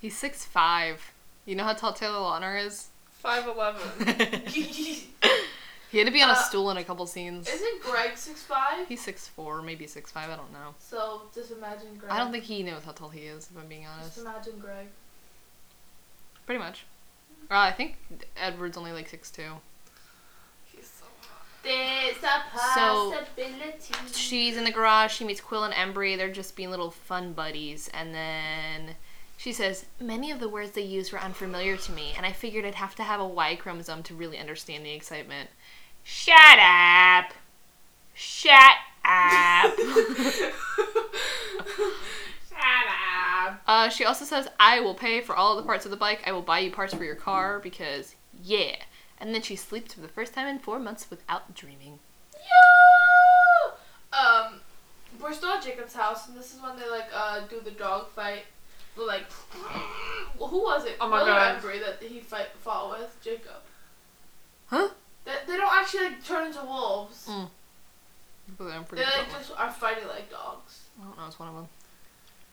He's six five. You know how tall Taylor Lautner is? Five eleven. he had to be on a Uh, stool in a couple scenes. Isn't Greg six five? He's six four, maybe six five. I don't know. So just imagine Greg. I don't think he knows how tall he is. If I'm being honest. Just honest, imagine Greg. pretty much. Uh, I think Edward's only like six two. He's so hot. There's a So. She's in the garage. She meets Quil and Embry. They're just being little fun buddies, and then she says, "Many of the words they used were unfamiliar to me, and I figured I'd have to have a Y chromosome to really understand the excitement." Shut up. Shut up. Shut up. Uh, she also says, I will pay for all the parts of the bike. I will buy you parts for your car because, yeah. And then she sleeps for the first time in four months without dreaming. Yeah. Um, we're still at Jacob's house, and this is when they like uh do the dog fight. They're Like, well, who was it? Oh my Will or God. Embry that he fight fought with Jacob. Huh? They, they don't actually like turn into wolves. Mm. But I'm They pretty like just are fighting like dogs. I don't know. It's one of them.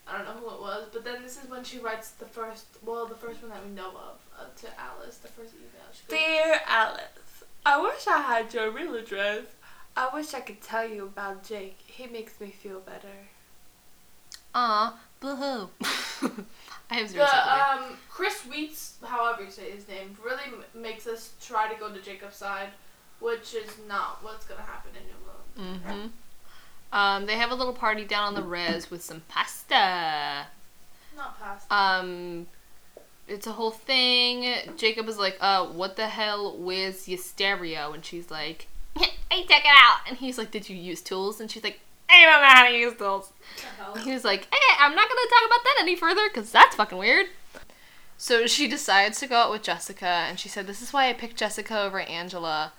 I don't know who it was, but then this is when she writes the first, well, the first one that we know of uh, to Alice, the first email. She goes, Dear Alice, I wish I had your real address. I wish I could tell you about Jake. He makes me feel better. Aw, boo-hoo. I have zero The um Chris Wheats, however you say his name, really m- makes us try to go to Jacob's side, which is not what's gonna happen in New Moon. Mm-hmm. Um, they have a little party down on the res with some pasta. Not. Um, it's a whole thing. Jacob is like, uh, what the hell? Where's your stereo? And she's like, I took it out. And he's like, did you use tools? And she's like, I don't know how to use tools. He was like, hey, I'm not gonna talk about that any further because that's fucking weird. So she decides to go out with Jessica, and she said, This is why I picked Jessica over Angela.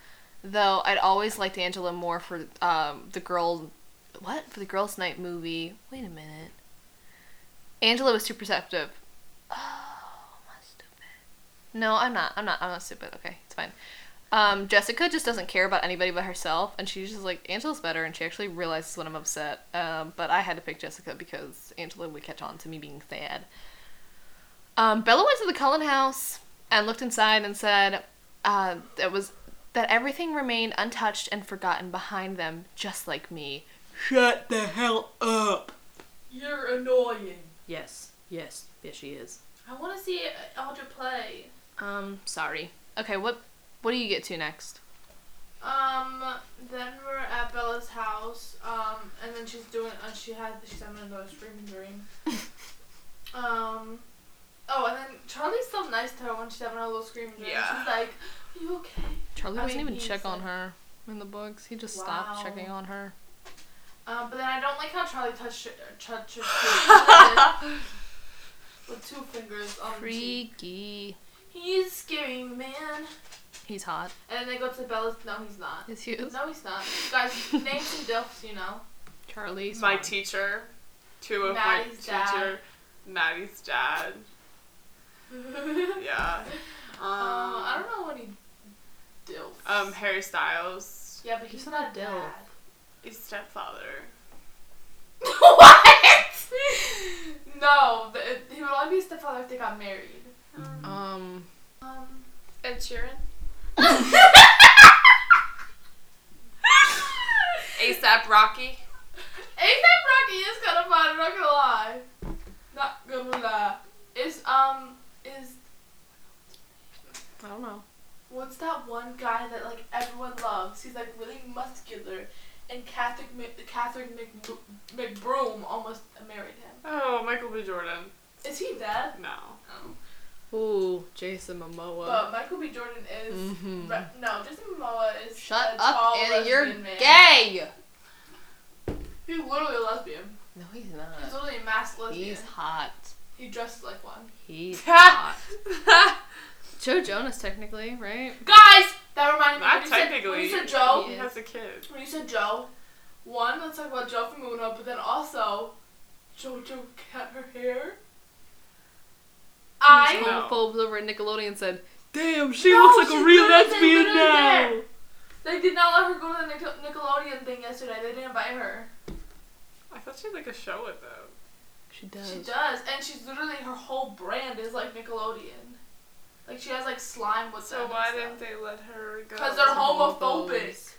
Though I'd always liked Angela more for um, the girl. What? For the Girls' Night movie. Wait a minute. Angela was too perceptive. Oh, am I stupid? No, I'm not. I'm not. I'm not stupid. Okay, it's fine. Um, Jessica just doesn't care about anybody but herself, and she's just like Angela's better, and she actually realizes when I'm upset. Um, but I had to pick Jessica because Angela would catch on to me being sad. Um, Bella went to the Cullen house and looked inside and said uh, that was that everything remained untouched and forgotten behind them, just like me. Shut the hell up. You're annoying. Yes, yes, yes, she is. I want to see Audra play. Um, sorry. Okay, what what do you get to next? Um, then we're at Bella's house. Um, and then she's doing. Uh, she had. She's having another screaming dream. um. Oh, and then Charlie's so nice to her when she's having a little screaming dream. Yeah. She's like, "Are you okay?" Charlie I doesn't mean, even check on her in the books. He just stopped checking on her. Um, but then I don't like how Charlie touched her, touched her with two fingers on the cheek. Freaky. He's scary man. He's hot. And then they go to Bella's. No, he's not. Is he? No, he's not. Guys, name some dilfs, you know. Charlie's my hot. teacher, two of Maddie's my dad. teacher, Maddie's dad. Yeah. Um, I don't know any dilfs. Um, Harry Styles, yeah, but he's, He's not, not a dilf. dad. His stepfather. what? no, the, he would only be a stepfather if they got married. Um, Um. Ed Sheeran. ASAP Rocky. ASAP Rocky is kind of fun. I'm not gonna lie. Not gonna lie. Is um is I don't know. what's that one guy that like everyone loves? He's like really muscular, and Catherine Mc, Catherine Mc, McBroom almost married him. Oh, Michael B. Jordan. Is he dead? No. Ooh, Jason Momoa. But Michael B. Jordan is Mhm. re- no. Jason Momoa is Shut a up, tall Anna. You're man. gay. He's literally a lesbian. No, he's not. He's not. literally a masked lesbian. He's hot. he dresses like one. He's hot. Joe Jonas, technically, right? Guys, that reminded me. when you said, when technically. you said Joe, He has a kid. when you said Joe, one, let's talk about Joe from Uno, but then also JoJo cut her hair. I These No. homophobes over at Nickelodeon said, "Damn, she No, looks like a real lesbian now." there. they did not let her go to the Nic- Nickelodeon thing yesterday. They didn't invite her. I thought she had like a show with them. She does. She does, and she's literally her whole brand is like Nickelodeon. Like she has like slime with So why didn't they let her go? Because they're homophobic.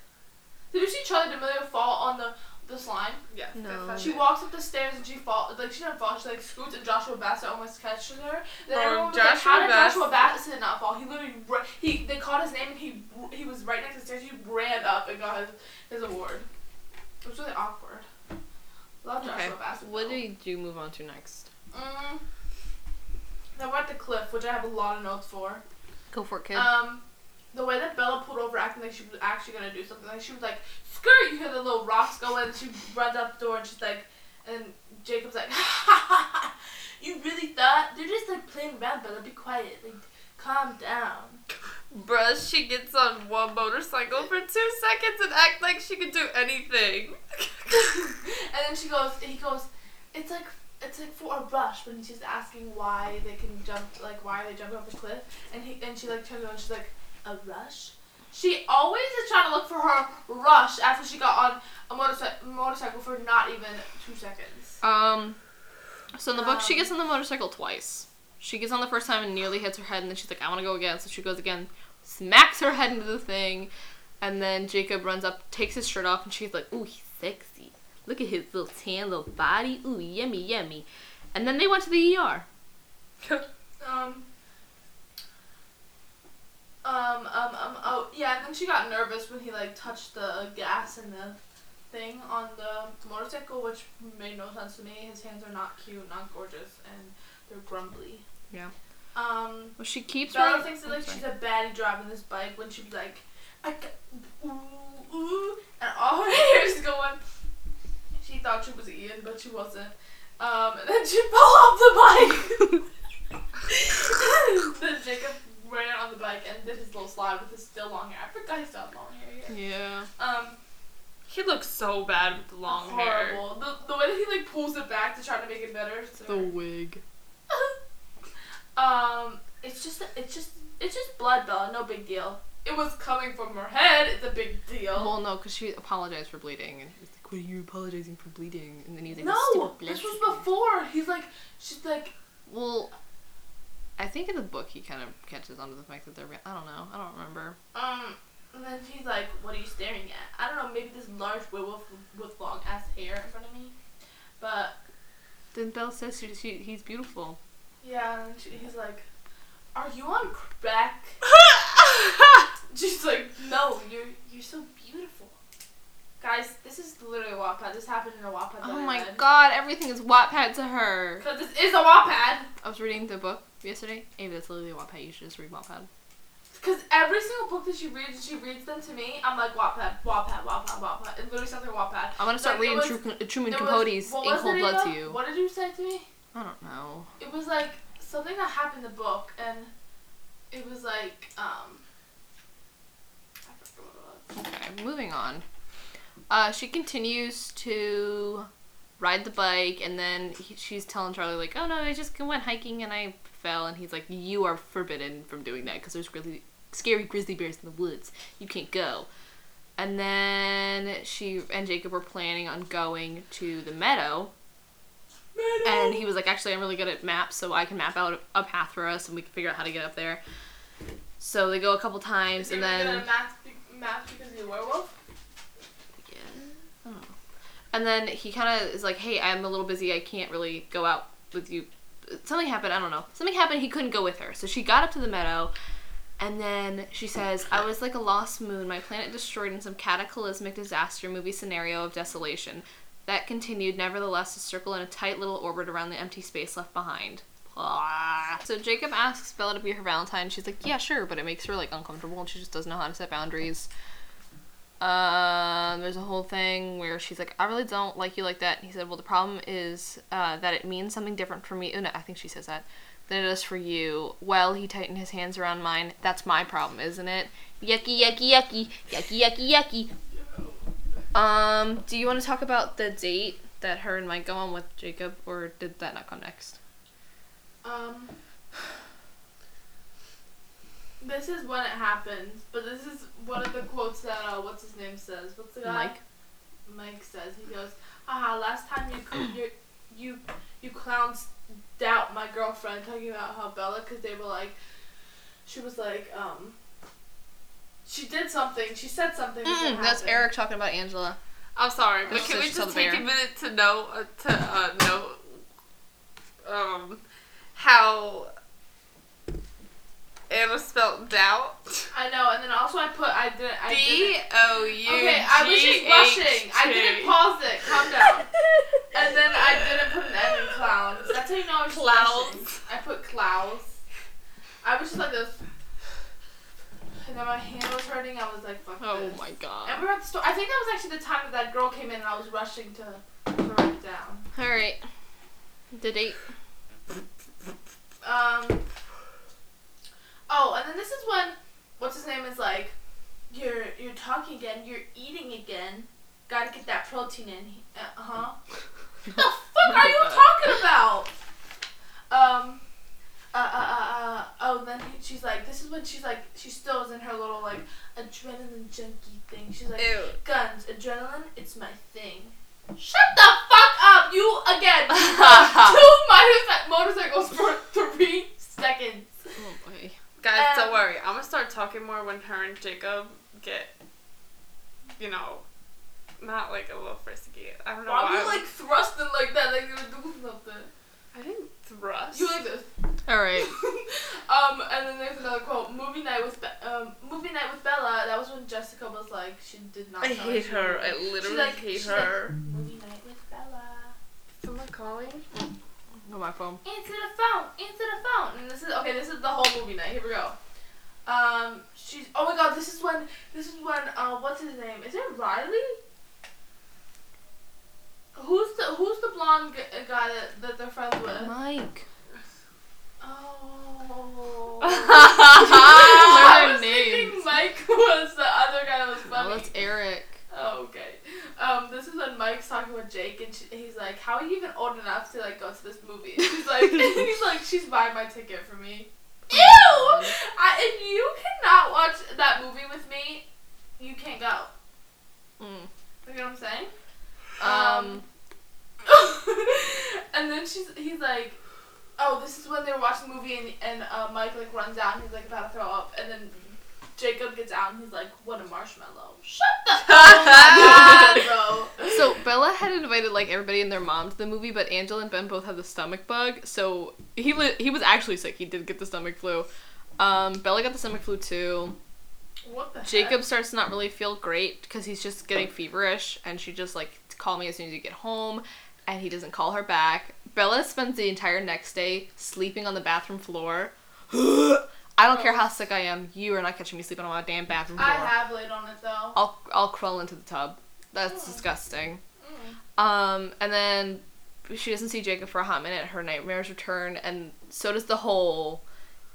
Did you see Charlie D'Amelio fall on the the slime? Yeah. No. She walks up the stairs and she falls. Like she didn't fall. She like scoots and Joshua Bassett almost catches her. Then Oh, everyone was like, Joshua "How did Joshua Bassett- Bassett not fall?" He literally ra- he they called his name and he he was right next to the stairs. He ran up and got his, his award. It was really awkward. Love Joshua Okay. Bassett. What though. do you move on to next? Mm. Then we're at the cliff, which I have a lot of notes for. Go for it, kid. Um, the way that Bella pulled over, acting like she was actually gonna do something, like she was like, "Skirt!" You hear the little rocks go in, and she runs out the door, and she's like, and Jacob's like, "Ha ha ha! You really thought they're just like playing around, Bella? Be quiet, like, calm down." Bruh, she gets on one motorcycle for two seconds and act like she could do anything. and then she goes, he goes, "It's like." It's like for a rush when she's asking why they can jump, like why are they jumping off the cliff, and he and she like turns around, she's like, a rush, She always is trying to look for her rush after she got on a motorcycle motorcycle for not even two seconds. Um, so in the book, she Um, gets on the motorcycle twice. She gets on the first time and nearly hits her head, and then she's like, I want to go again. So she goes again, smacks her head into the thing, and then Jacob runs up, takes his shirt off, and she's like, Ooh, he's sexy. Look at his little tan little body. Ooh, yummy, yummy. And then they went to the ER. Um. Um, um, um, oh, yeah, and then she got nervous when he, like, touched the gas and the thing on the motorcycle, which made no sense to me. His hands are not cute, not gorgeous, and they're grumbly. Yeah. Um, Well, she keeps Bella running- thinks that, I'm like, she's a baddie driving this bike when she was like, I got, ooh, ooh, and all her hair is going. She thought she was Ian, but she wasn't. Um, and then she fell off the bike. then Jacob ran on the bike and did his little slide with his still long hair. I forgot he still had long hair. Yeah. Yeah. Um, He looks so bad with the long hair. horrible. The, the way that he like pulls it back to try to make it better. The wig. um, it's just it's just it's just blood, Bella. No big deal. It was coming from her head. It's a big deal. Well, no, because she apologized for bleeding, and he was like, "What are you apologizing for bleeding?" And then he's like, no, this was before. He's like, she's like, Well, I think in the book he kind of catches on to the fact that they're. I don't know. I don't remember. um, and then he's like, what are you staring at? I don't know. Maybe this large werewolf with, with long ass hair in front of me. But Then Belle says she, she he's beautiful. yeah, and she, he's like, are you on crack? She's like, no, you're you're so beautiful. Guys, this is literally a Wattpad. This happened in a Wattpad. Oh my read. god, everything is Wattpad to her. Because this is a Wattpad. I was reading the book yesterday. Ava, that's literally a Wattpad. You should just read Wattpad. Because every single book that she reads, she reads them to me. I'm like Wattpad, Wattpad, Wattpad, Wattpad. It literally sounds like Wattpad. I'm gonna start Like, reading was- Tru- Truman was- Capote's what In Cold Blood to you. What did you say to me? I don't know. It was like something that happened in the book, and it was like um. I forgot what it was. Okay, moving on. Uh, she continues to ride the bike, and then he, she's telling Charlie like, "Oh no, I just went hiking and I fell." And he's like, "You are forbidden from doing that because there's really scary grizzly bears in the woods. You can't go." And then she and Jacob were planning on going to the meadow, and he was like, "Actually, I'm really good at maps, so I can map out a path for us, and we can figure out how to get up there." So they go a couple times, and then math, math because he's a werewolf? yeah. I don't know. And then he kind of is like, "Hey, I'm a little busy. I can't really go out with you." Something happened. I don't know. Something happened. He couldn't go with her. So she got up to the meadow, and then she says, "I was like a lost moon. My planet destroyed in some cataclysmic disaster movie scenario of desolation." That continued, nevertheless, to circle in a tight little orbit around the empty space left behind. So Jacob asks Bella to be her Valentine. She's like, "Yeah, sure," but it makes her like uncomfortable, and she just doesn't know how to set boundaries. Um, there's a whole thing where she's like, I really don't like you like that. And he said, Well, the problem is uh, that it means something different for me. Oh, no, I think she says that. Than it does for you. Well, he tightened his hands around mine. That's my problem, isn't it? Yucky, yucky, yucky, yucky, yucky, yucky. Um, do you want to talk about the date that her and Mike go on with Jacob, or did that not come next? Um. This is when it happens, but this is one of the quotes that uh, what's his name says. What's the guy? Mike? Mike says he goes, "Haha, last time you cl- you you you clowns doubt my girlfriend talking about how Bella because they were like, she was like um. She did something. She said something. Mm, that's happened. Eric talking about Angela. I'm sorry, but can we just tell just the take a minute to know uh, to uh, know um how Anna spelled doubt? I know, and then also I put I didn't I D. O U. Okay, I was just rushing. I didn't pause it. Calm down. And then I didn't put an N in clowns. That's how you know I was Clouds. rushing. I put clouds. I was just like this. And then my hand was hurting. I was like, fuck Oh this. my god. And we were at the store. I think that was actually the time that that girl came in and I was rushing to, to write it down. Alright. The date. Um. Oh, and then this is when what's his name is like, you're you're talking again. You're eating again. Gotta get that protein in. Uh huh. What the fuck are you talking about? Um. Uh, uh, uh, uh, oh, then he, she's like, this is when she's like, she still is in her little like adrenaline junkie thing. She's like, Ew. guns, adrenaline, it's my thing. Shut the fuck up, you again. Two motorcycles for three seconds. Oh boy. Guys, don't Um, worry. I'm gonna start talking more when her and Jacob get, you know, not like a little frisky. I don't know Why why. were you like thrusting like that, like you were doing something? I didn't thrust. You like this. All right. um, and then there's another quote. Movie night with Be- um, movie night with Bella. That was when Jessica was like, she did not. I know hate her. I literally like- hate she's like, her. movie night with Bella. Someone calling? On my phone. Answer the phone. Answer the phone. And this is okay. This is the whole movie night. Here we go. Um, she's. Oh my God. This is when. This is when. Uh, what's his name? Is it Riley? Who's the Who's the blonde g- uh, guy that, that they're friends with? Mike. Oh. Learn I their was thinking names. Mike was the other guy that was Oh, funny. that's Eric. Oh, okay. Um, this is when Mike's talking with Jake, and she, he's like, "How are you even old enough to like go to this movie?" And she's like, "He's like, she's buying my ticket for me." Ew! I, if you cannot watch that movie with me, you can't go. Mm. You know what I'm saying? Um. and then she's he's like, oh, this is when they were watching the movie and and uh, Mike like runs out and he's like about to throw up and then Jacob gets out and he's like, what a marshmallow. Shut the oh my god, bro. So Bella had invited like everybody and their mom to the movie, but Angela and Ben both had the stomach bug. So he li- he was actually sick. He did get the stomach flu. Um, Bella got the stomach flu too. What the heck? Jacob starts to not really feel great because he's just getting feverish, and she just like call me as soon as you get home, and he doesn't call her back. Bella spends the entire next day sleeping on the bathroom floor. I don't care how sick I am. You are not catching me sleeping on my damn bathroom floor. I have laid on it though. I'll I'll crawl into the tub. That's Oh. disgusting. Mm. Um, and then she doesn't see Jacob for a hot minute. Her nightmares return, and so does the hole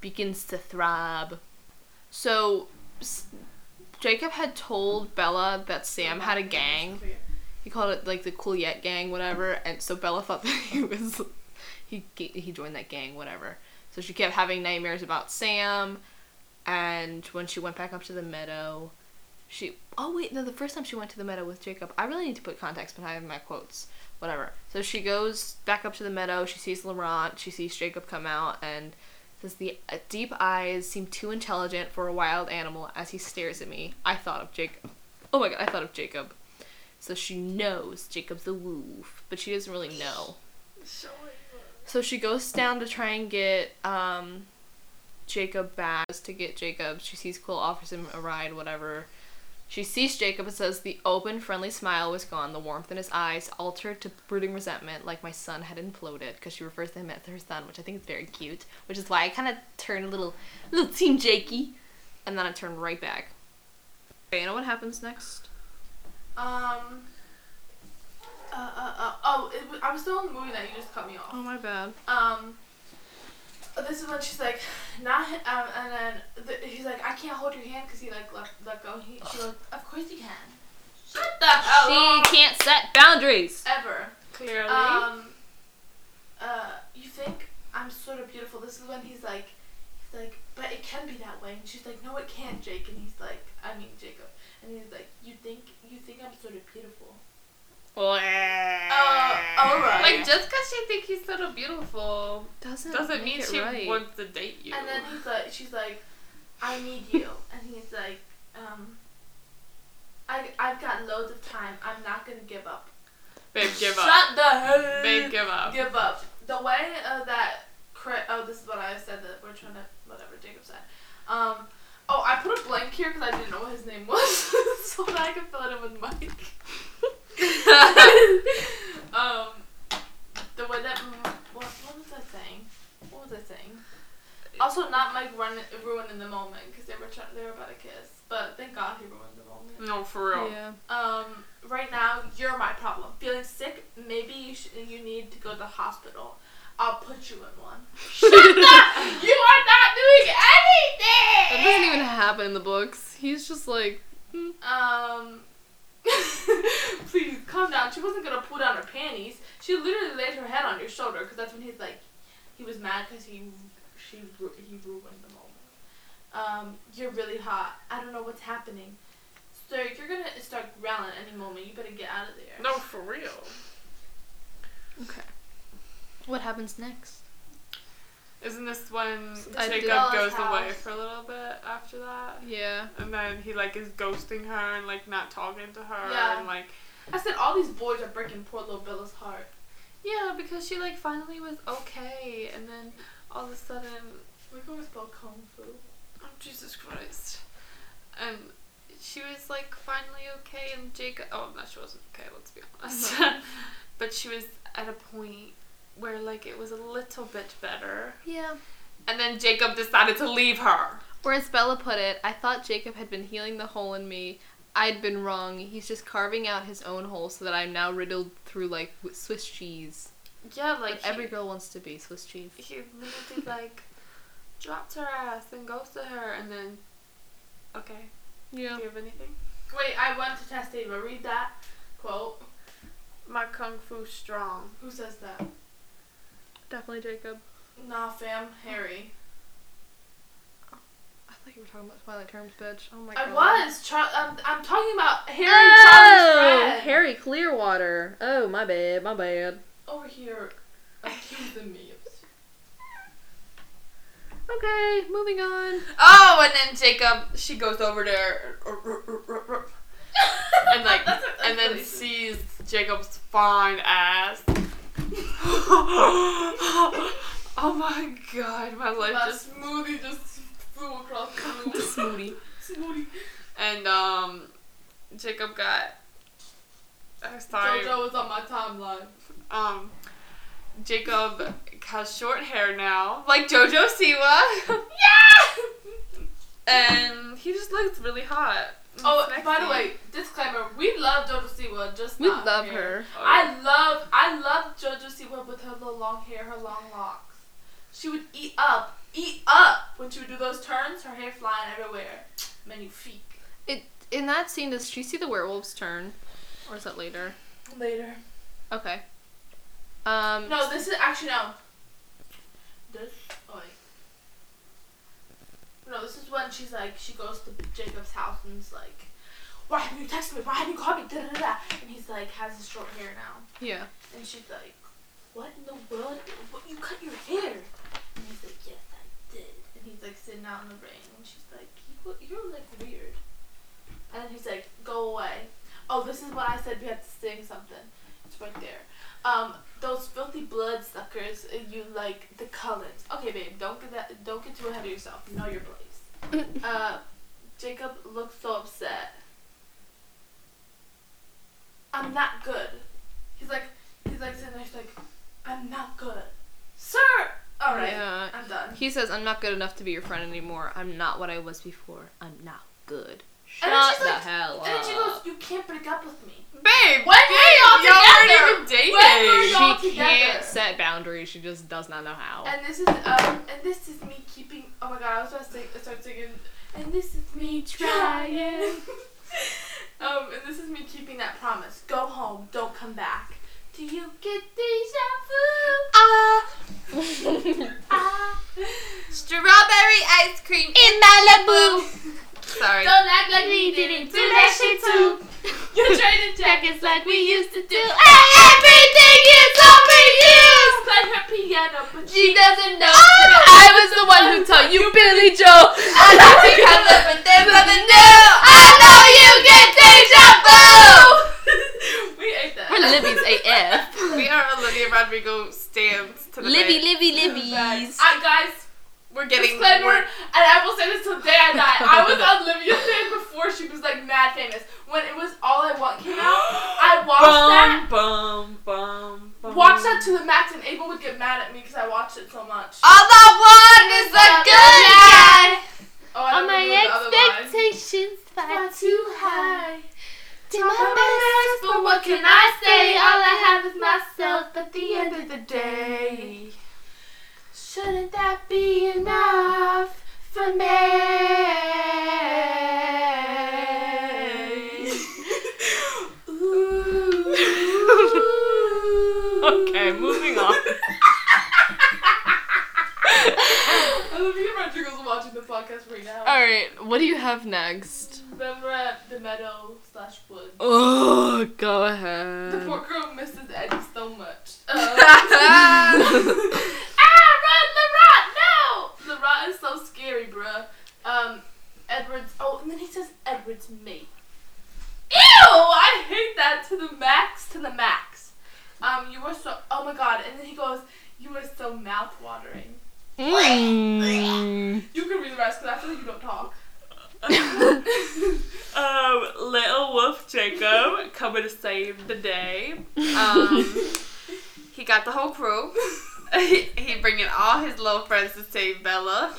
begins to throb. So s- Jacob had told Bella that Sam had a gang. He called it like the Quileute gang, whatever. And so Bella thought that he was he he joined that gang, whatever. So she kept having nightmares about Sam. And when she went back up to the meadow, she oh wait no the first time she went to the meadow with Jacob I really need to put context behind my quotes whatever. So she goes back up to the meadow she sees Laurent she sees Jacob come out and says the uh, deep eyes seem too intelligent for a wild animal as he stares at me. I thought of Jacob. Oh my god I thought of Jacob. So she knows Jacob's the wolf but she doesn't really know. So she goes down to try and get um Jacob back to get Jacob. She sees Quil, offers him a ride, whatever. She sees Jacob and says the open, friendly smile was gone, the warmth in his eyes altered to brooding resentment, like my sun had imploded, because she refers to him as her sun, which I think is very cute, which is why I kind of turned a little, little Team Jakey, and then I turned right back. Okay, you know what happens next? Um. Uh, uh, uh, oh, it, I was still in the movie that you just cut me off. Oh, my bad. Um, this is when she's like, not, um, and then the, he's like, I can't hold your hand because he like let, let go. He, she goes, of course you can. Shut the hell She up. can't set boundaries! Ever. Clearly. Um, uh, you think I'm sort of beautiful? This is when he's like, he's like, but it can be that way. And she's like, no, it can't, Jake. And he's like, I mean Jacob. And he's like, you think, you think I'm sort of beautiful? Uh, alright. like just because she thinks he's sort of beautiful doesn't, doesn't mean she right. wants to date you. And then he's like, she's like, I need you. and he's like, um, I, I've got loads of time. I'm not gonna give up. Babe, give Shut up. Shut the hell. Babe, give up. Give up. The way uh, that, cra- oh, this is what I said that we're trying to, whatever Jacob said. Um, oh, I put a blank here because I didn't know what his name was, so that I could fill it in with Mike. um, the way that, what, what was I saying? What was I saying? Also, not Mike run, ruining the moment because they were try- they were about to kiss, but thank God he ruined the moment. no, for real. Yeah. Um, right now you're my problem. Feeling sick? Maybe you sh- you need to go to the hospital. I'll put you in one. Shut up! You are not doing anything. That doesn't even happen in the books. He's just like, hmm. Um. please calm down. She wasn't gonna pull down her panties. She literally laid her head on your shoulder because that's when he's like, he was mad because he she he ruined the moment. Um, you're really hot. I don't know what's happening. Sir, you're gonna start growling any moment. You better get out of there. No, for real. Okay. What happens next? Isn't this when I Jacob goes house. away for a little bit after that? Yeah. And then he like is ghosting her and like not talking to her Yeah. and like I said all these boys are breaking poor little Bella's heart. yeah because she like finally was okay and then all of a sudden We can spell kung fu. oh Jesus Christ and she was like finally okay and Jacob oh no she wasn't okay let's be honest but she was at a point where like it was a little bit better Yeah. and then Jacob decided to leave her Or as Bella put it, I thought Jacob had been healing the hole in me. I'd been wrong. He's just carving out his own hole so that I'm now riddled through like with Swiss cheese. yeah Like like every girl wants to be Swiss cheese. he literally like dropped her ass and goes to her and then okay Yeah. do you have anything Wait, I went to test Ava. Read that quote. my kung fu strong Who says that? Definitely Jacob. Nah, fam. Harry. Oh, I thought you were talking about Twilight Terms, bitch. Oh my I god. was. Char- I'm, I'm talking about Harry Oh, Charlie's friend. Harry Clearwater. Oh, my bad, my bad. Over here accusing me of Okay, moving on. oh and then Jacob she goes over there and like That's- that's and then really- sees Jacob's fine ass oh my god my life My just smoothie just flew across the room. Smoothie. smoothie. and um Jacob got uh, sorry JoJo was on my timeline. um Jacob has short hair now, like Jojo Siwa. Yeah! and he just looks really hot. And Oh, sexy. by the way, disclaimer: we love JoJo Siwa, just We not love hair. her. Oh, I love, I love JoJo Siwa with her little long hair, her long locks. She would eat up, eat up when she would do those turns. Her hair flying everywhere. Magnifique. It in that scene, does she see the werewolves turn, or is that later? Later. Okay. Um. No, this is actually no. This. No, this is when she's like, she goes to Jacob's house and is like, "Why haven't you texted me? Why haven't you called me?" Da, da, da. And he's like, has his short hair now, Yeah. and she's like, "What in the world? What you cut your hair?" And he's like, "Yes, I did." And he's like sitting out in the rain, and she's like, "You you're like weird." And then he's like, "Go away." Oh, this is what I said. We had to sing something. It's right there. Um, those filthy blood suckers. uh, You like the Cullens. Okay, babe. Don't get that. Don't get too ahead of yourself. Know your place. uh, Jacob looks so upset. I'm not good. He's like, he's like sitting there. He's like, I'm not good, sir. All right, Yeah. I'm done. He says, "I'm not good enough to be your friend anymore. I'm not what I was before. I'm not good." Shut And then she's the like- hell up. And then she goes, "You can't break up with me." Babe, When were y'all y'all weren't together? even dating. When were y'all she together? can't set boundaries. She just does not know how. And this is um, and this is me keeping. Oh my god, I was about to sing, start singing. And this is me trying. um, and this is me keeping that promise. Go home, don't come back. Do you get deja vu? Ah, ah. Strawberry ice cream In Malibu. Sorry. Don't act like we didn't do that shit too. You're trading jackets like we used to do. Everything is overused. Play her piano, but She doesn't know. Oh, I was the one who taught you Billy Joel. I know you have but there's nothing new. I know you get deja vu. we ate that. We're Livies AF. We are Olivia Rodrigo stands to the Libby, day. Libby, Livies. I, guys, We're getting disclaimer, we're- and I will say this till day I die. I was on Livia's fan before she was like mad famous. When it was All I Want came out, I watched that. bum, bum, bum. Watched that to the max, and Abel would get mad at me because I watched it so much. All I want is a good guy. Oh, I All my remember the other line. expectations fly Fly too high. to Try my best, but what can I say? All I have is myself at the end of the day. Shouldn't that be enough for me? Okay, moving on. I love you Rodrigo's watching the podcast right now. All right, what do you have next? Then we're at the meadow slash woods. Oh, go ahead. The poor girl misses Eddie so much. Um, ah, run, the rat, rat is so scary, bruh. Um, Edward's, oh, and then he says Edward's mate. Ew! I hate that to the max, to the max. Um, you were so, oh my god, and then he goes, you were so mouth-watering. Mm. You can read the rest because I feel like you don't talk. um, little wolf Jacob coming to save the day. Um, he got the whole crew. He, he bringing all his little friends to save Bella.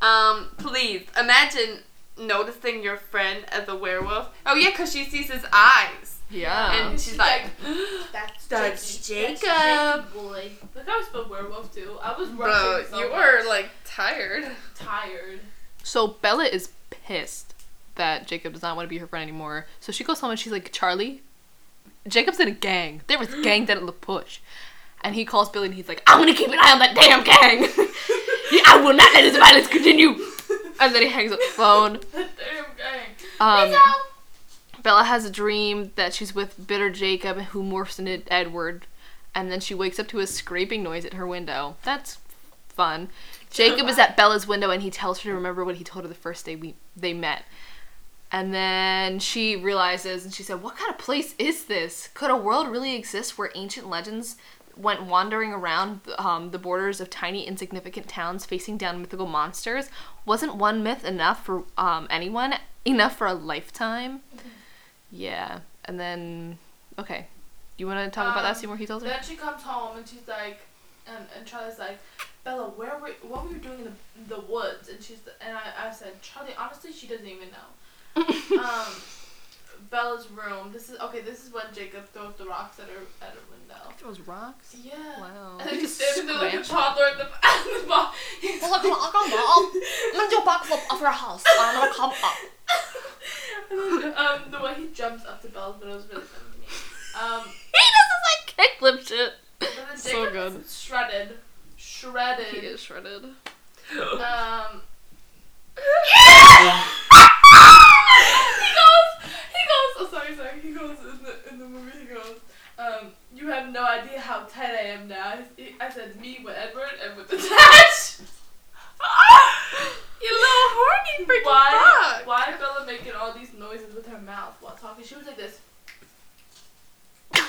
Um, please imagine noticing your friend as a werewolf. Oh yeah, cause she sees his eyes, Yeah. and she's like, That's That's Jacob. Jacob. That's Jacob, boy. Look how I spelled werewolf too. I was "Bro, so you much. were like tired." tired. So Bella is pissed that Jacob does not want to be her friend anymore. So she goes home and she's like, Charlie, Jacob's in a gang. There was a gang that La Push. And he calls Billy and he's like, I'm gonna keep an eye on that damn gang. I will not let this violence continue. And then he hangs up the phone. That damn gang. Um. Bella has a dream that she's with bitter Jacob, who morphs into Edward, and then she wakes up to a scraping noise at her window. That's fun. Jacob is at Bella's window, and he tells her to remember what he told her the first day we they met. And then she realizes, and she said, "What kind of place is this? Could a world really exist where ancient legends went wandering around um, the borders of tiny, insignificant towns, facing down mythical monsters? Wasn't one myth enough for um, anyone? Enough for a lifetime?" Yeah. And then, okay. You want to talk about that? Um, See more he tells her? Then she comes home and she's like, and, and Charlie's like, Bella, where were what were you doing in the, the woods? And she's and I, I said, Charlie, honestly, she doesn't even know. um, Bella's room. This is okay. This is when Jacob throws the rocks at her at her window. Throws rocks. Yeah. Wow. And then he's just standing there like a toddler at the, at the bottom. He's mom. I'm gonna do a backflip off your house. I'm gonna come up. And then, um, the way he jumps up to Bella's window is really funny to me. Um, He does this like kickflip shit. So good. shredded, shredded. He is shredded. Um. he goes. He goes. Oh, sorry, sorry. He goes in the in the movie. He goes. Um, you have no idea how tight I am now. He- I said me with Edward and with the dash. you little horny freaking Why? fuck. Why Why Bella making all these noises with her mouth while talking? She was like this. Girl,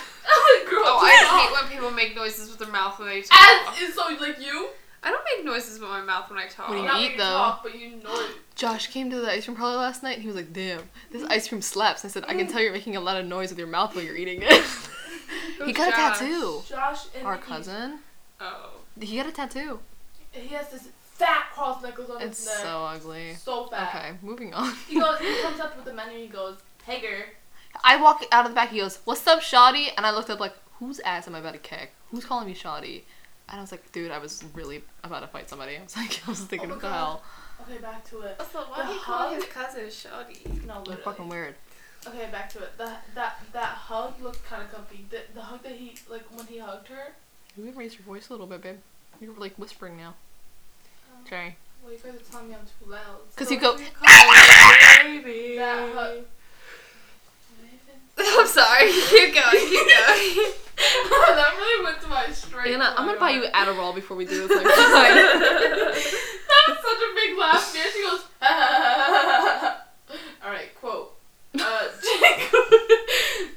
Oh, I hate when people make noises with their mouth when they talk. As so like you. I don't make noises with my mouth when I talk. When you Not eat, when you though. talk, but you know it. Josh came to the ice cream parlor last night and he was like, damn, this ice cream slaps. I said, I can tell you're making a lot of noise with your mouth while you're eating it. he got a tattoo. Josh and Our cousin. Oh. He got a tattoo. He has this fat cross necklace on It's his neck. so ugly. So fat. Okay, moving on. He goes, he comes up with the menu. He goes, Hager. I walk out of the back. He goes, "What's up, Shoddy?" And I looked up like, "Whose ass am I about to kick? Who's calling me Shoddy?" And I was like, "Dude, I was really about to fight somebody." I was like, I was thinking, Oh my "What the hell?" Okay, back to it. Also, why do you call his cousin Shoddy? No, I'm literally. fucking weird. Okay, back to it. That that that hug looked kind of comfy. The, the hug that he like when he hugged her. Can you raise your voice a little bit, babe? You're like whispering now. Um, Sorry. Well, you guys are telling me I'm too loud. Cause So you go. Baby. that hug. I'm sorry. Keep going. Keep going. that really went to my straight. Anna, I'm gonna buy you. Adderall before we do this. Like, fine. that was such a big laugh. Man, she goes. All right, quote. Uh, Jake,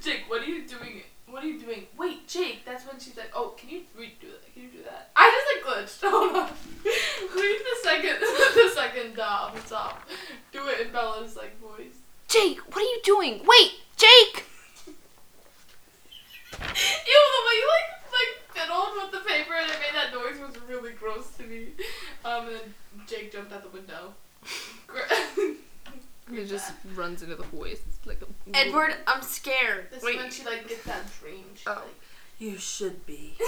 Jake, what are you doing? What are you doing? Wait, Jake. That's when she's like, "Oh, can you redo that? Can you do that?" I just like glitched. Hold on. Read the second, the second dot on the top. Do it in Bella's like voice. Jake, what are you doing? Wait, Jake. Ew, the way you like like fiddled with the paper and it made that noise was really gross to me. Um, and then Jake jumped out the window. Gr- It just runs into the voice like a Edward, I'm scared. This Wait. is when she like gets that dream. She's Oh. like, You should be. he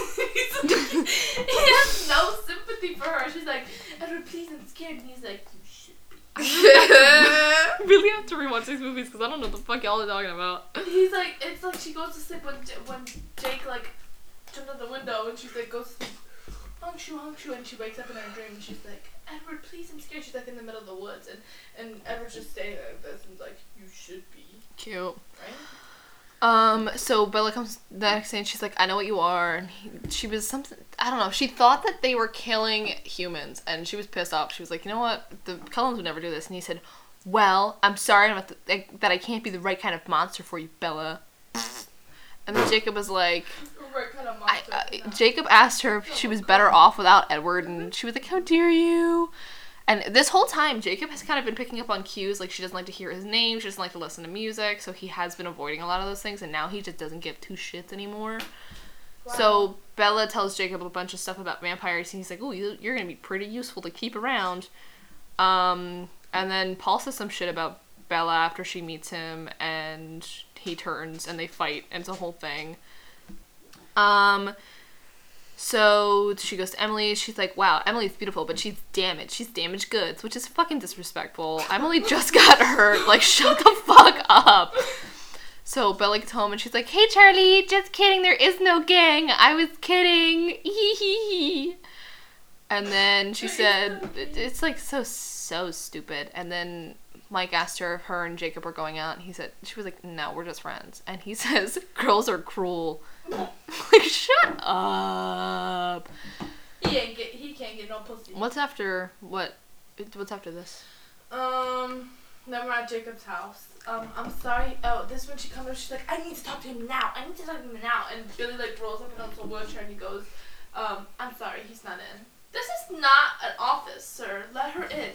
has no sympathy for her. She's like, Edward, please, I'm scared. And he's like, you should be. I really have to rewatch these movies because I don't know what the fuck y'all are talking about. He's like, it's like she goes to sleep when J- when Jake like jumped out the window and she's like goes to sleep, hung shoo, hung shoo, and she wakes up in her dream and she's like, Edward, please, I'm scared. She's like in the middle of the woods, and and Edward's just standing there like this, and like, you should be, Cute. right? Um, so Bella comes the next day and she's like, I know what you are. And he, she was something, I don't know. She thought that they were killing humans and she was pissed off. She was like, you know what? The Cullens would never do this. And he said, Well, I'm sorry the, like, that I can't be the right kind of monster for you, Bella. And then Jacob was like, Right kind of I, uh, Jacob asked her if she was better off without Edward, and she was like, "How dare you!" And this whole time, Jacob has kind of been picking up on cues, like she doesn't like to hear his name, she doesn't like to listen to music, so he has been avoiding a lot of those things, and now he just doesn't give two shits anymore. So Bella tells Jacob a bunch of stuff about vampires, and he's like, "Oh, you, you're gonna be pretty useful to keep around." Um, and then Paul says some shit about Bella after she meets him, and he turns and they fight, and it's a whole thing. Um, so she goes to Emily. She's like, "Wow, Emily's beautiful, but she's damaged. She's damaged goods, which is fucking disrespectful. Emily just got hurt. Like, shut the fuck up." So Bella gets home and she's like, "Hey, Charlie, just kidding. There is no gang. I was kidding. Hee hee hee." And then she said, "It's like so so stupid." And then Mike asked her if her and Jacob were going out, and he said she was like, "No, we're just friends." And he says, "Girls are cruel." like, shut up. he ain't get, he can't get no pussy. What's after what? What's after this? Um, then we're at Jacob's house. Um, I'm sorry. Oh, this when she comes up, she's like, I need to talk to him now. I need to talk to him now. And Billy like rolls up into a wheelchair and he goes, um, I'm sorry, he's not in. This is not an office, sir. Let her in.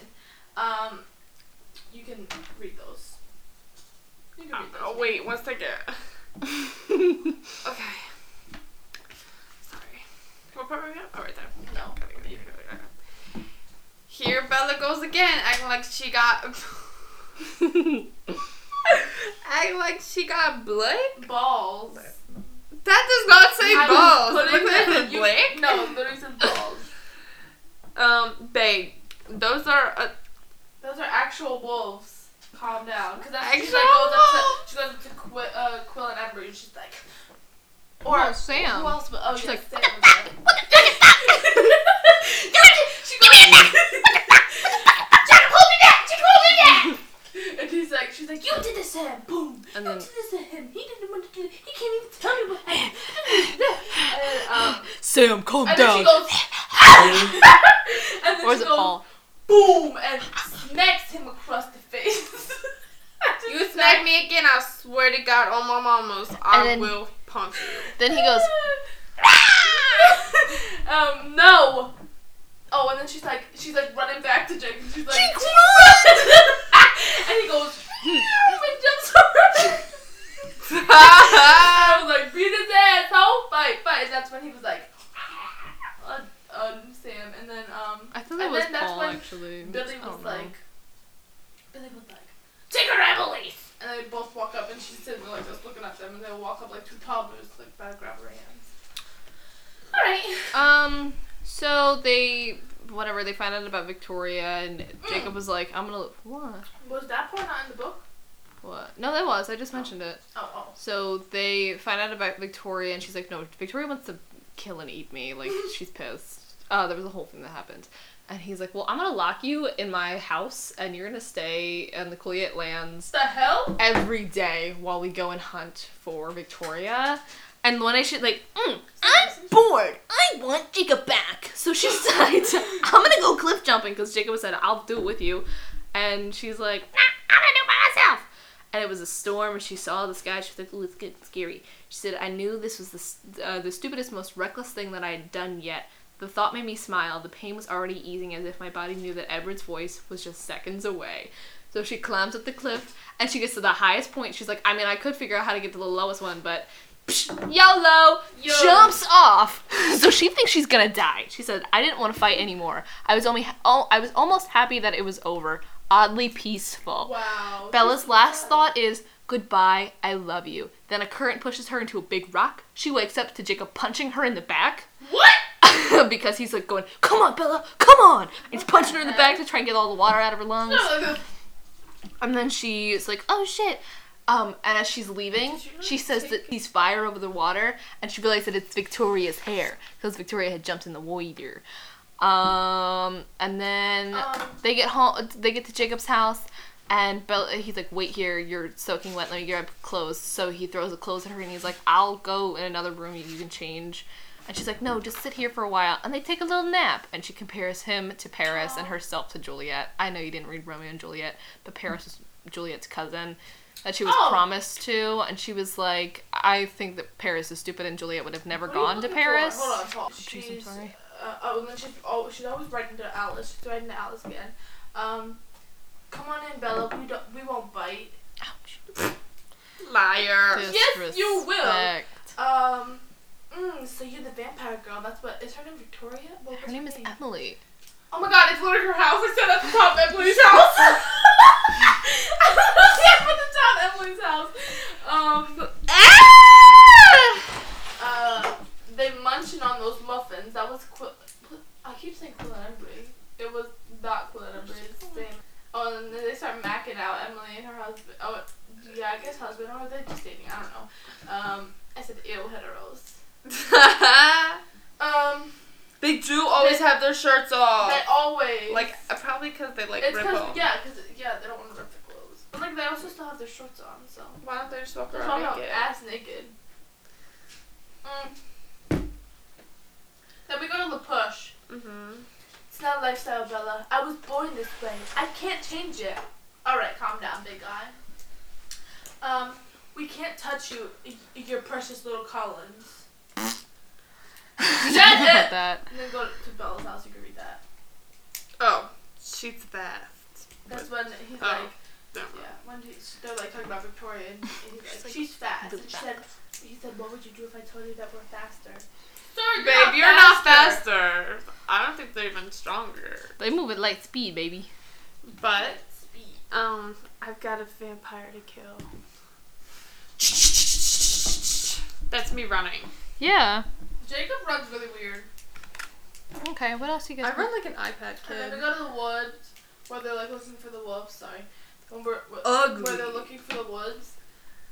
Um, you can read those. You can read those. Oh, wait, one second. Okay. Sorry. What part are we at? Oh, right there. No. It, it, it, it. Here Bella goes again, acting like she got. acting like she got blood. Balls. That does not say I balls. putting Look at in- the you- black. No, it literally says balls. Um, babe, those are. Uh, Those are actual wolves. Calm down. Because that's she Actual like goes up to she goes up to Qu- uh, Quil and Embry and she's like, or Oh, Sam. Who else? But oh, She's like, Sam was there. she goes, hold me down! Jacob, hold me down! and he's like, she's like, you did this to him. Boom. And you then- did this to him. He didn't want to do it. He can't even tell me what happened. and um, Sam, calm down! and then she goes, and then Or is she it goes, Paul? Boom, and smacks him across the face. You smack me again, I swear to God, on my mama's, I then- will punch you. Then he goes, um, no. Oh, and then she's like, she's like running back to Jake, and she's like, Jake, and he goes, and jumps over. I was like, beat his ass, ho, fight, fight. And that's when he was like, Sam, and then um, I thought that and was then that's Paul actually. Billy was don't know. like, Billy was like, Take her, Emily! and they both walk up, and she's sitting there like just looking at them, and they walk up like two toddlers, like by grab her hands. All right. Um, so they whatever they find out about Victoria and Jacob was like, I'm gonna what Was that part not in the book? what? No, that was. I just mentioned it. Oh, oh. So they find out about Victoria and she's like, no, Victoria wants to kill and eat me. Like she's pissed. Uh, there was a whole thing that happened. And he's like, well, I'm gonna lock you in my house and you're gonna stay in the Quileute lands The hell? every day while we go and hunt for Victoria. And when I should like, mm, I'm bored. I want Jacob back. So she decides I'm gonna go cliff jumping because Jacob said I'll do it with you, and she's like, nah, I'm gonna do it by myself. And it was a storm, and she saw the sky. She was like, "Ooh, it's getting scary." She said, "I knew this was the uh, the stupidest, most reckless thing that I had done yet." The thought made me smile. The pain was already easing as if my body knew that Edward's voice was just seconds away. So she climbs up the cliff and she gets to the highest point. She's like, I mean, I could figure out how to get to the lowest one, but psh, YOLO Yo. jumps off. so she thinks she's gonna die. She said, I didn't want to fight anymore. I was only, oh, I was almost happy that it was over. Oddly peaceful. Wow. Bella's last thought is, Goodbye, I love you. Then a current pushes her into a big rock. She wakes up to Jacob punching her in the back. What? because he's like going, Come on, Bella, come on! He's punching her in the back to try and get all the water out of her lungs. And then she's like, oh shit. Um, and as she's leaving, she says that he's fire over the water, and she realizes that it's Victoria's hair because Victoria had jumped in the water. Um, and then Um, they get home. They get to Jacob's house, and Bella. He's like, "Wait here. You're soaking wet. Let me grab clothes." So he throws the clothes at her, and he's like, "I'll go in another room. You can change." And she's like, "No, just sit here for a while." And they take a little nap. And she compares him to Paris and herself to Juliet. I know you didn't read Romeo and Juliet, but Paris is Juliet's cousin that she was Oh. promised to, and she was like, "I think that Paris is stupid, and Juliet would have never What gone to looking for? Paris." Hold on, hold on. I'm She's, sorry. Uh, oh, and then she's, oh, she's always writing to Alice. She's writing to Alice again. Um, come on in, Bella. We don't. We won't bite. Ouch. Liar. Yes, you will. Um. Mm, so you're the vampire girl. That's what. Is her name Victoria? What Her name is Emily. Oh my god, it's literally her house. I said at the top Emily's house. I said at the top Emily's house. Um. Uh, they munching on those muffins. That was Qu- I keep saying Quil and Embry. It was not Quil and Embry. It's. Oh, and then they start macking out Emily and her husband. Oh, yeah, I guess husband or they're just dating. I don't know. Um, I said ew heteros. Um, they do always have their shirts off. they always like uh, probably because they like It's rip them. yeah, because yeah, they don't want to rip their clothes. But like they also still have their shorts on, so Why don't they just walk they're around naked? ass naked. Mm. Then we go to the Push. Mm-hmm. It's not lifestyle, Bella. I was born this way. I can't change it. All right, calm down, big guy. Um, we can't touch you, your precious little Cullens. Shut That's it. that. And then go to Bella's house. You can read that. Oh, she's fast. That's when he's Oh. like. Yeah, when he's, they're like talking about Victoria, and he's like, like, she's fast. really And she said, he said, what would you do if I told you that we're faster? Sir, you're Babe, not you're not faster. I don't think they're even stronger. They move at light speed, baby. But Speed. um, I've got a vampire to kill. That's me running. Yeah. Jacob runs really weird. Okay. What else you guys? I run like an iPad kid. And then we go to the woods where they're like looking for the wolves. Sorry, when we're, where, Ugly. where they're looking for the woods.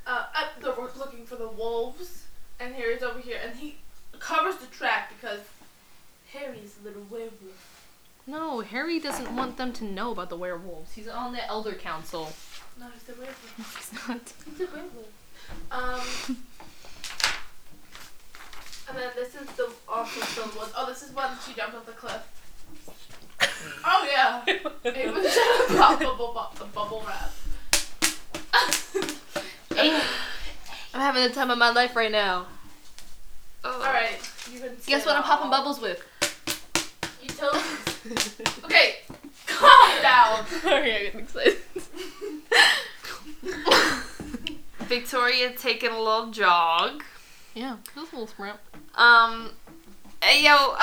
Uh, uh, they're looking for the wolves, and Harry's over here, and he covers the track because Harry's a little werewolf. No, Harry doesn't want them to know about the werewolves. He's on the Elder Council. No, he's a werewolf. He's not. He's a werewolf. Um. And then this is the also the woods. Oh, this is when she jumped off the cliff. Oh yeah. It was just a pop bubble, bu- bubble wrap. I'm having the time of my life right now. Oh. All right, you can. Guess what I'm that popping bubbles with? You told me. Okay, calm down. Sorry, I get excited. Victoria taking a little jog. yeah, just a little sprint. Um, hey yo,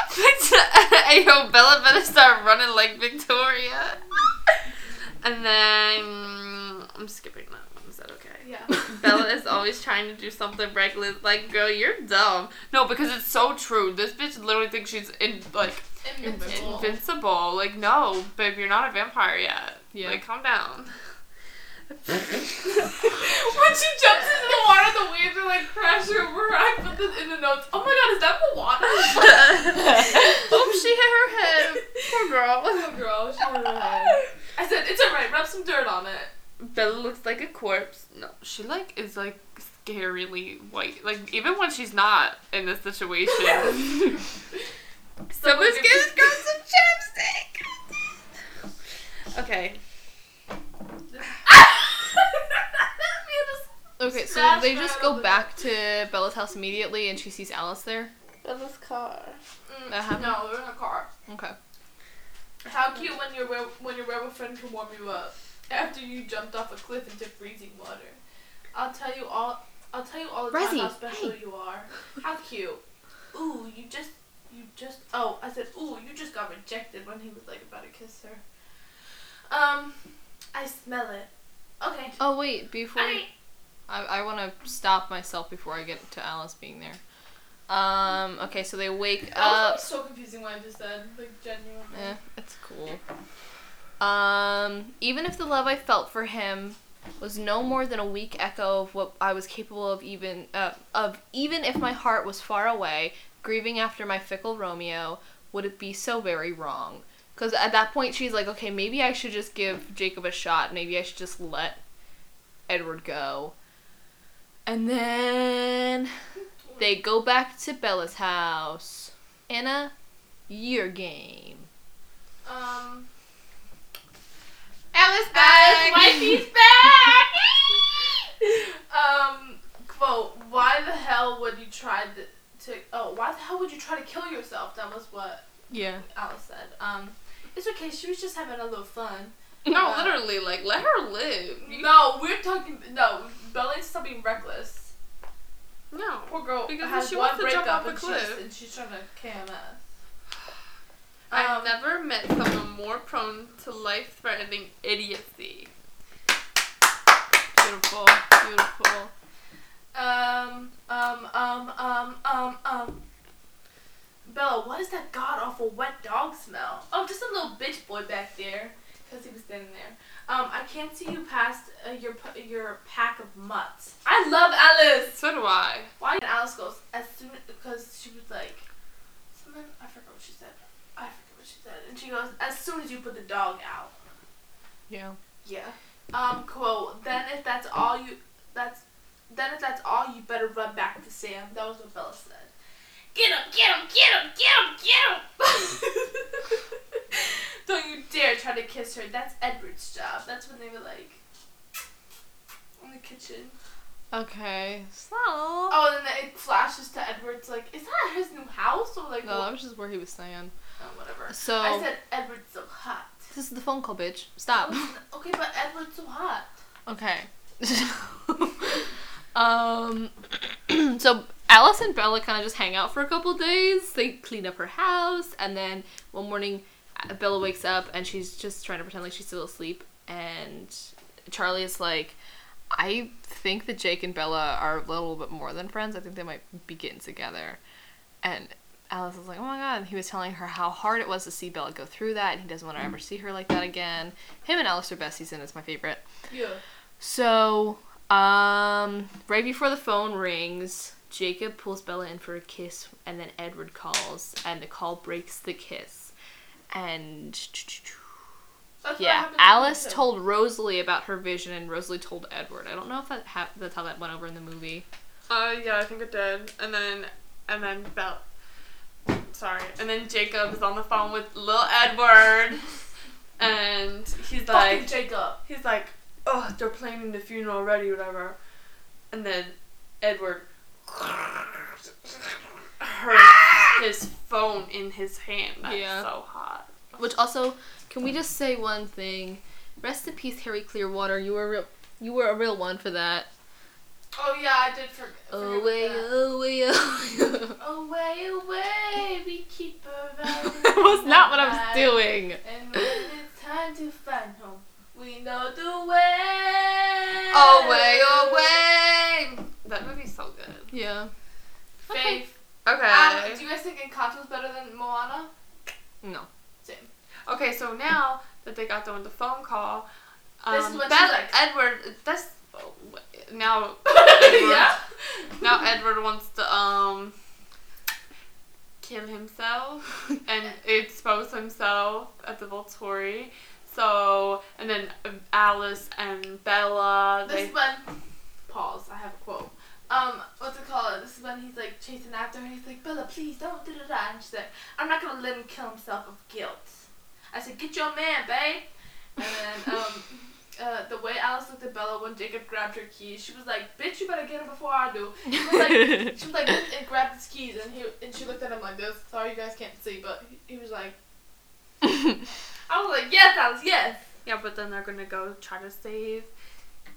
yo, Bella better start running like Victoria. and then I'm skipping that one. Is that okay? Yeah. Bella is always trying to do something reckless. Like, girl, you're dumb. No, because it's so true. This bitch literally thinks she's in like Invincible. invincible. Like, no, babe, you're not a vampire yet. Yeah. Like, calm down. When she jumps into the water, the waves are like crashing over her. I put this in the notes. Oh my god, is that the water? Oops, she hit her head. Poor girl. oh girl, she hit her head. I said it's alright. Rub some dirt on it. Bella looks like a corpse. No, she like is like scarily white. Like even when she's not in this situation. Someone's give gonna this- grab some chapstick. Okay. Okay, so Smash they just go back to Bella's house immediately, and she sees Alice there. Bella's car. Mm, That happened? No, we're in a car. Okay. How cute when your were- when your werewolf friend can warm you up after you jumped off a cliff into freezing water. I'll tell you all. I'll tell you all the time how special you are. How cute. Ooh, you just you just. Oh, I said. Ooh, you just got rejected when he was like about to kiss her. Um, I smell it. Okay. Oh wait, before I, I, I want to stop myself before I get to Alice being there. Um. Okay, so they wake that was up. like, so confusing what I just said. Like genuinely. Yeah, it's cool. Um, even if the love I felt for him was no more than a weak echo of what I was capable of, even uh, of even if my heart was far away, grieving after my fickle Romeo, would it be so very wrong? Because at that point, she's like, okay, maybe I should just give Jacob a shot. Maybe I should just let Edward go. And then they go back to Bella's house. Anna, your game. Um, Alice Alice, back. wifey's back. um, quote: Why the hell would you try to, to? Oh, why the hell would you try to kill yourself? That was what Yeah. Alice said. Um, it's okay. She was just having a little fun. No, Uh, literally, like let her live. You- No, we're talking. No, Bella needs to stop being reckless. no. Poor girl Because has she one wants to jump off a and she's, cliff. and she's trying to KMS. I've Um, never met someone more prone to life-threatening idiocy. Beautiful. Beautiful. Um, um, um, um, um, um. Bella, what is that god awful wet dog smell? Oh, just a little bitch boy back there, because he was standing there. Um, I can't see you past uh, your your pack of mutts. I love Alice. So do I. Why? And Alice goes as soon because she was like, something I forgot what she said. I forget what she said, and she goes as soon as you put the dog out. Yeah. Yeah. Um, quote, then if that's all you that's then if that's all you better run back to Sam. That was what Bella said. Get him, get him, get him, get him, get him Don't you dare try to kiss her. That's Edward's job. That's when they were like in the kitchen. Okay. So. Oh, and then it flashes to Edward's like, is that his new house or like No, that was just where he was saying. Oh, whatever. So. I said Edward's so hot. this is the phone call, bitch. Stop. Okay, but Edward's so hot. Okay. um. so Alice and Bella kind of just hang out for a couple days. They clean up her house, and then one morning, uh, Bella wakes up and she's just trying to pretend like she's still asleep. And Charlie is like, "I think that Jake and Bella are a little bit more than friends. I think they might be getting together." And Alice is like, "Oh my god!" And he was telling her how hard it was to see Bella go through that, and he doesn't want to ever see her like that again. Him and Alice are besties, and it's my favorite. Yeah. So, um, right before the phone rings, Jacob pulls Bella in for a kiss, and then Edward calls, and the call breaks the kiss. And That's yeah, happened to Alice told Rosalie about her vision, and Rosalie told Edward. I don't know if that ha- that's how that went over in the movie. Uh, yeah, I think it did. And then, and then Bella. Sorry. And then Jacob is on the phone with little Edward, and he's Fucking like, Jacob. he's like, oh, they're planning the funeral already, whatever. And then Edward hurts his phone in his hand. That's Yeah. so hot. Which also, can we just say one thing? Rest in peace, Harry Clearwater. You were real, you were a real one for that. Oh yeah, I did forget. forget Away, away, away. Away, away, we keep her running. that was not what I was doing. And when it's time to find home, we know the way. Away, away. That movie's so good. Yeah. Faith. Okay. Um, do you guys think Encanto's better than Moana? No. Same. Okay, so now that they got done with the phone call, um, This is when Bella- like- Edward. That's oh, now. Edward, yeah. Now Edward wants to um kill himself and expose himself at the Volturi. So and then um, Alice and Bella. This They when. Pause. I have a quote. Um, what's it called? This is when he's like chasing after her. And he's like, Bella, please don't da da da. And she's like, I'm not gonna let him kill himself of guilt. I said, get your man, babe. And then um, uh, the way Alice looked at Bella when Jacob grabbed her keys, she was like, bitch, you better get him before I do. He was like, she was like, and grabbed his keys, and he and she looked at him like this. Sorry, you guys can't see, but he, he was like, I was like, yes, Alice, yes. yeah, but then they're gonna go try to save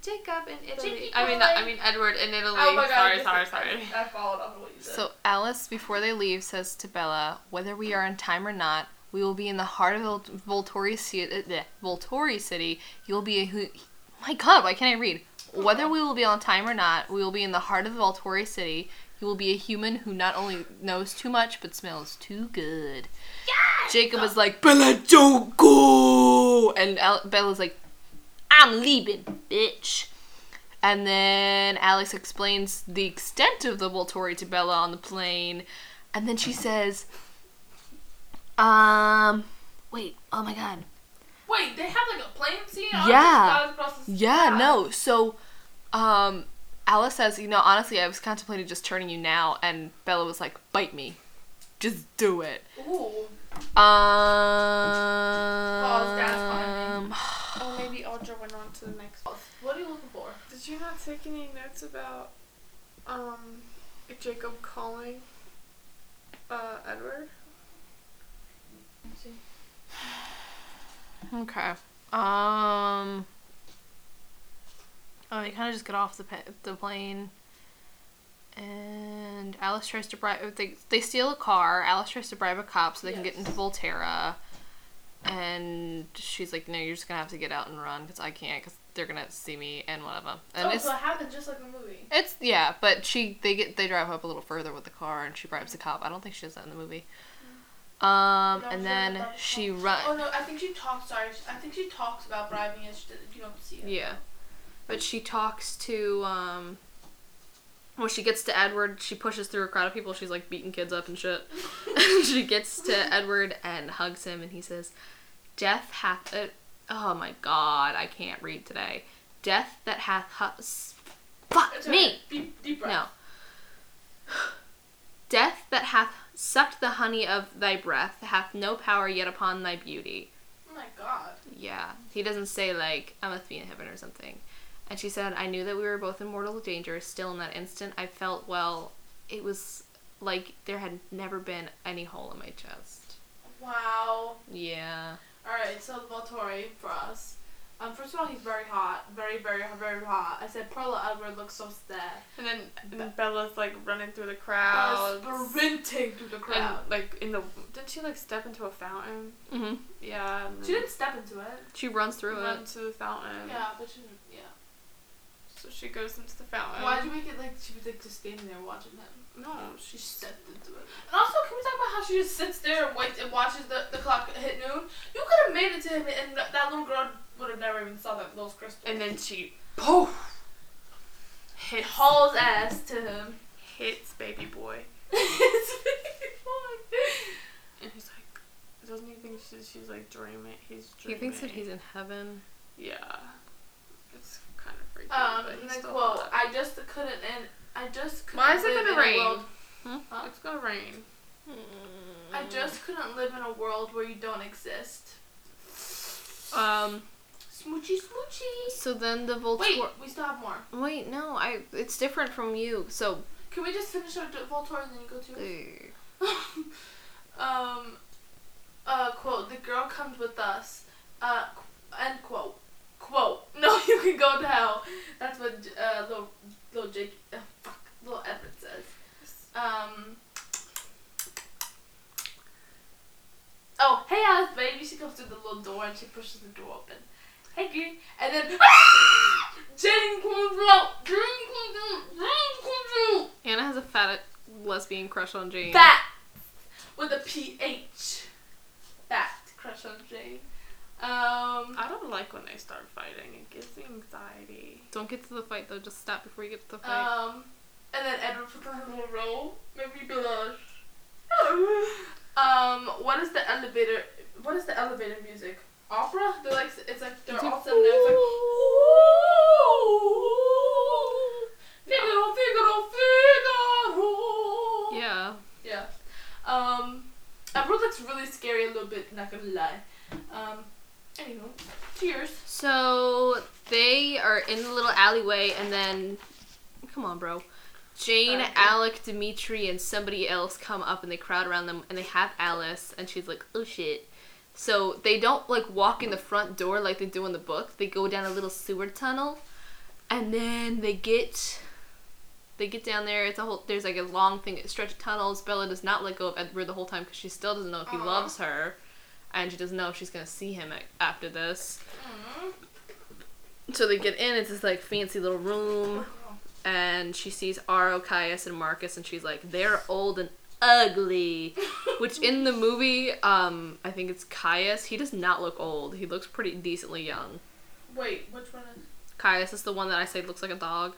Jacob in Italy. Jakey I mean, boy. I mean Edward in Italy. Oh my god. sorry, sorry, sorry. I, I followed on what you said. So Alice, before they leave, says to Bella, "Whether we are in time or not, we will be in the heart of Vol- Volturi, ci- uh, bleh, City. You will be a who? My God, why can't I read? Whether we will be on time or not, we will be in the heart of the Volturi City. You will be a human who not only knows too much but smells too good." Yes! Jacob is like, "Bella, don't go," and Al- Bella's like, "I'm leaving, bitch." And then Alice explains the extent of the Volturi to Bella on the plane. And then she says, Um, wait. Oh my god. Wait, they have like a plane scene? Yeah. just guys across the Yeah, no. So, um, Alice says, you know, honestly, I was contemplating just turning you now, and Bella was like, bite me. Just do it. Ooh. Um. Oh, maybe Audra went on to the next. What are you looking for? Did you not take any notes about um Jacob calling uh Edward? See. Okay. Um. Oh, they kind of just get off the pa- the plane, and Alice tries to bribe. They they steal a car. Alice tries to bribe a cop so they can get into Volterra, and she's like, "No, you're just gonna have to get out and run because I can't because they're gonna see me and whatever." And oh, it's so it happened just like the movie. it's yeah, but she they get they drive up a little further with the car and she bribes the cop. I don't think she does that in the movie. Um, No, and then she Oh no, I think she talks. Sorry, I think she talks about bribing it. You don't see it. Yeah, but she talks to um. When she gets to Edward, she pushes through a crowd of people. She's like beating kids up and shit. she gets to Edward and hugs him, and he says, "Death hath." Uh, oh my god, I can't read today. Death that hath. Hu- fuck me. Deep, deep breath. No. Death that hath sucked the honey of thy breath hath no power yet upon thy beauty. Oh my god. Yeah. He doesn't say, like, I must be in heaven or something. And she said, I knew that we were both in mortal danger. Still, in that instant, I felt, well, it was like there had never been any hole in my chest. Wow. Yeah. All right, so Volturi for us. Um, first of all, he's very hot, very, very, very hot. I said Perla Edward looks so sad. And then and Bella's like running through the crowd. sprinting through the And crowd. like in the didn't she like step into a fountain? hmm Yeah. She didn't step into it. She runs through run it. to the fountain. Yeah, but she didn't. Yeah. So she goes into the fountain. Why'd you make it like she was like just standing there watching him? No, She she stepped into it. And also, can we talk about how she just sits there and waits and watches the, the clock hit noon? You could have made it to him, and that that little girl would have never even saw that those crystals. and then she poof hit hauls ass to him. hits baby boy, it's really fun. and he's like, doesn't he think she's, she's like dreaming? He's dreaming. He thinks that he's in heaven. Yeah. It's kind of freaky. Um, but and then quote. I just couldn't, and I just couldn't Why is it live gonna in a rain? world- Huh? It's gonna rain. I just couldn't live in a world where you don't exist. Um. Smoochy, smoochy. So then the Voltor. Wait, we still have more. Wait, no, I. It's different from you. So. Can we just finish our d- Volturi and then you go to? um, uh, quote, the girl comes with us. Uh, end quote. Quote, no, you can go to hell. That's what, J- uh, little, little Jake, uh, fuck, little Edward says. Um, oh, hey Alice, baby. She comes through the little door and she pushes the door open. Hey, girl. And then, Jane comes out. Jane comes out. Jane comes out. Anna has a fat lesbian crush on Jane. Fat with a PH. Fat crush on Jane. Um. I don't like when they start fighting. It gives me anxiety. Don't get to the fight though. Just stop before you get to the fight. Um. And then Edward puts on her little robe. Maybe blush. um. What is the elevator? What is the elevator music? Opera? They're like it's like they're It's all like, sitting there. It's like. Figaro, Figaro, Figaro. yeah. Yeah. Um, Edward looks really scary a little bit, not gonna lie. Um, anywho, cheers. So they are in the little alleyway, and then, come on, bro. Jane, Sorry. Alec, Demetri, and somebody else come up, and they crowd around them, and they have Alice, and she's like, "Oh shit." So they don't like walk in the front door like they do in the book. They go down a little sewer tunnel, and then they get. They get down there. It's a whole. There's like a long thing, stretch of tunnels. Bella does not let go of Edward the whole time because she still doesn't know if he Aw. loves her, and she doesn't know if she's gonna see him after this. So they get in, it's this like fancy little room, and she sees Aro, Caius, and Marcus, and she's like, they're old and ugly. Which in the movie, um, I think it's Caius, he does not look old. He looks pretty decently young. Wait, which one is? Caius is the one that I say looks like a dog.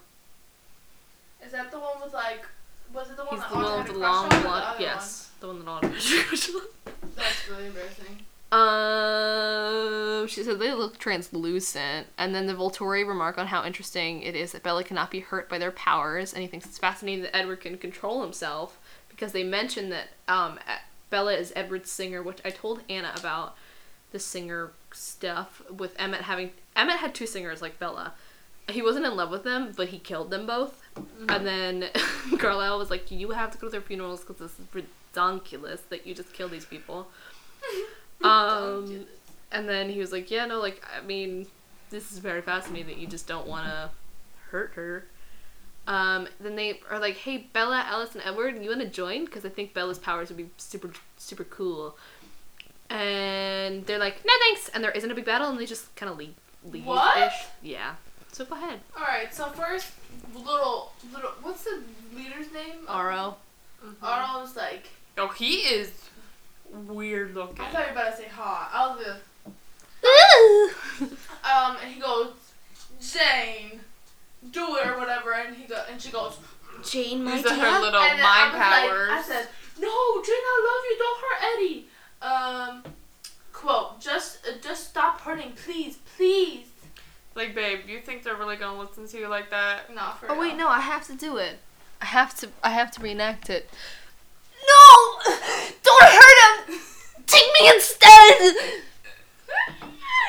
Is that the one with like? Was it the one He's that the one with the long on, or the blonde. other Yes, the one that all. That's really embarrassing. Um, she said they look translucent, and then the Volturi remark on how interesting it is that Bella cannot be hurt by their powers, and he thinks it's fascinating that Edward can control himself because they mention that um Bella is Edward's singer, which I told Anna about the singer stuff with Emmett having Emmett had two singers like Bella. He wasn't in love with them, but he killed them both. And then Carlisle was like, "You have to go to their funerals because this is ridiculous that you just kill these people." Um, and then he was like, "Yeah, no, like I mean, this is very fascinating that you just don't want to hurt her." Um, then they are like, "Hey, Bella, Alice, and Edward, you want to join? Because I think Bella's powers would be super, super cool." And they're like, "No, thanks." And there isn't a big battle, and they just kind of leave, leave What? Yeah. So go ahead, Alright, so first, little, little, what's the leader's name? Aro. Arnold was like, Oh, he is weird looking. I thought you were about to say hot. I was gonna, um, and he goes, Jane, do it or whatever, and he go, and she goes, Jane, my These are her little and mind I was like- powers. I said, no, Jane, I love you. Don't hurt Eddie. Um, quote, just, uh, just stop hurting, please, please. like, babe, you think they're really gonna listen to you like that? Not for Oh wait, no, I have to do it. I have to. I have to reenact it. No! Don't hurt him! Take me instead!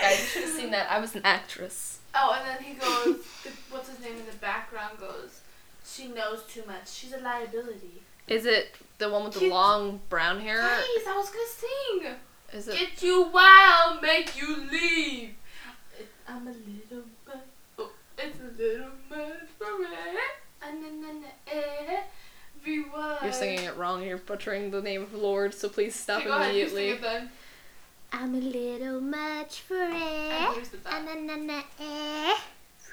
Guys, you should have seen that. I was an actress. Oh, and then he goes, the, what's his name in the background goes, she knows too much. She's a liability. Is it the one with the Cute. long brown hair? Please, I was gonna sing. Is it? Get you wild, make you leave. It, I'm a little much. Oh, it's a little much for me. And then, then, eh, everyone. You're singing it wrong. You're butchering the name of Lord. So please stop Okay, go ahead, immediately. sing it then. I'm a little much for it.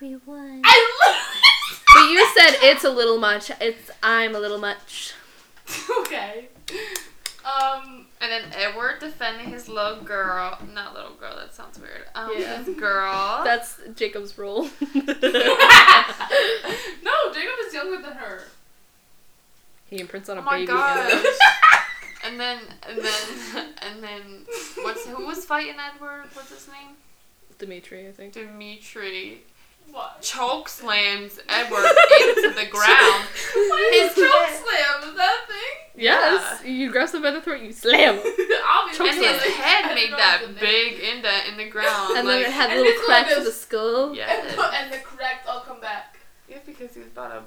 Everyone. I But you said it's a little much. It's I'm a little much. okay. Um. And then Edward defending his little girl. Not little girl, that sounds weird. Um, Yeah. his girl. That's Jacob's role. no, Jacob is younger than her. He imprints on a Oh my baby. gosh. and- and then, and then, and then, what's who was fighting Edward? What's his name? Demetri, I think. Demetri What? choke slams Edward into the ground. What is His choke slam? Is that a thing? Yes, you grab them by the throat, you slam, Obviously. And his head made that big indent in the ground. and like, then it had little his cracks leg in the skull. yeah. And, the- and the correct all come back. Yeah, because he was about to.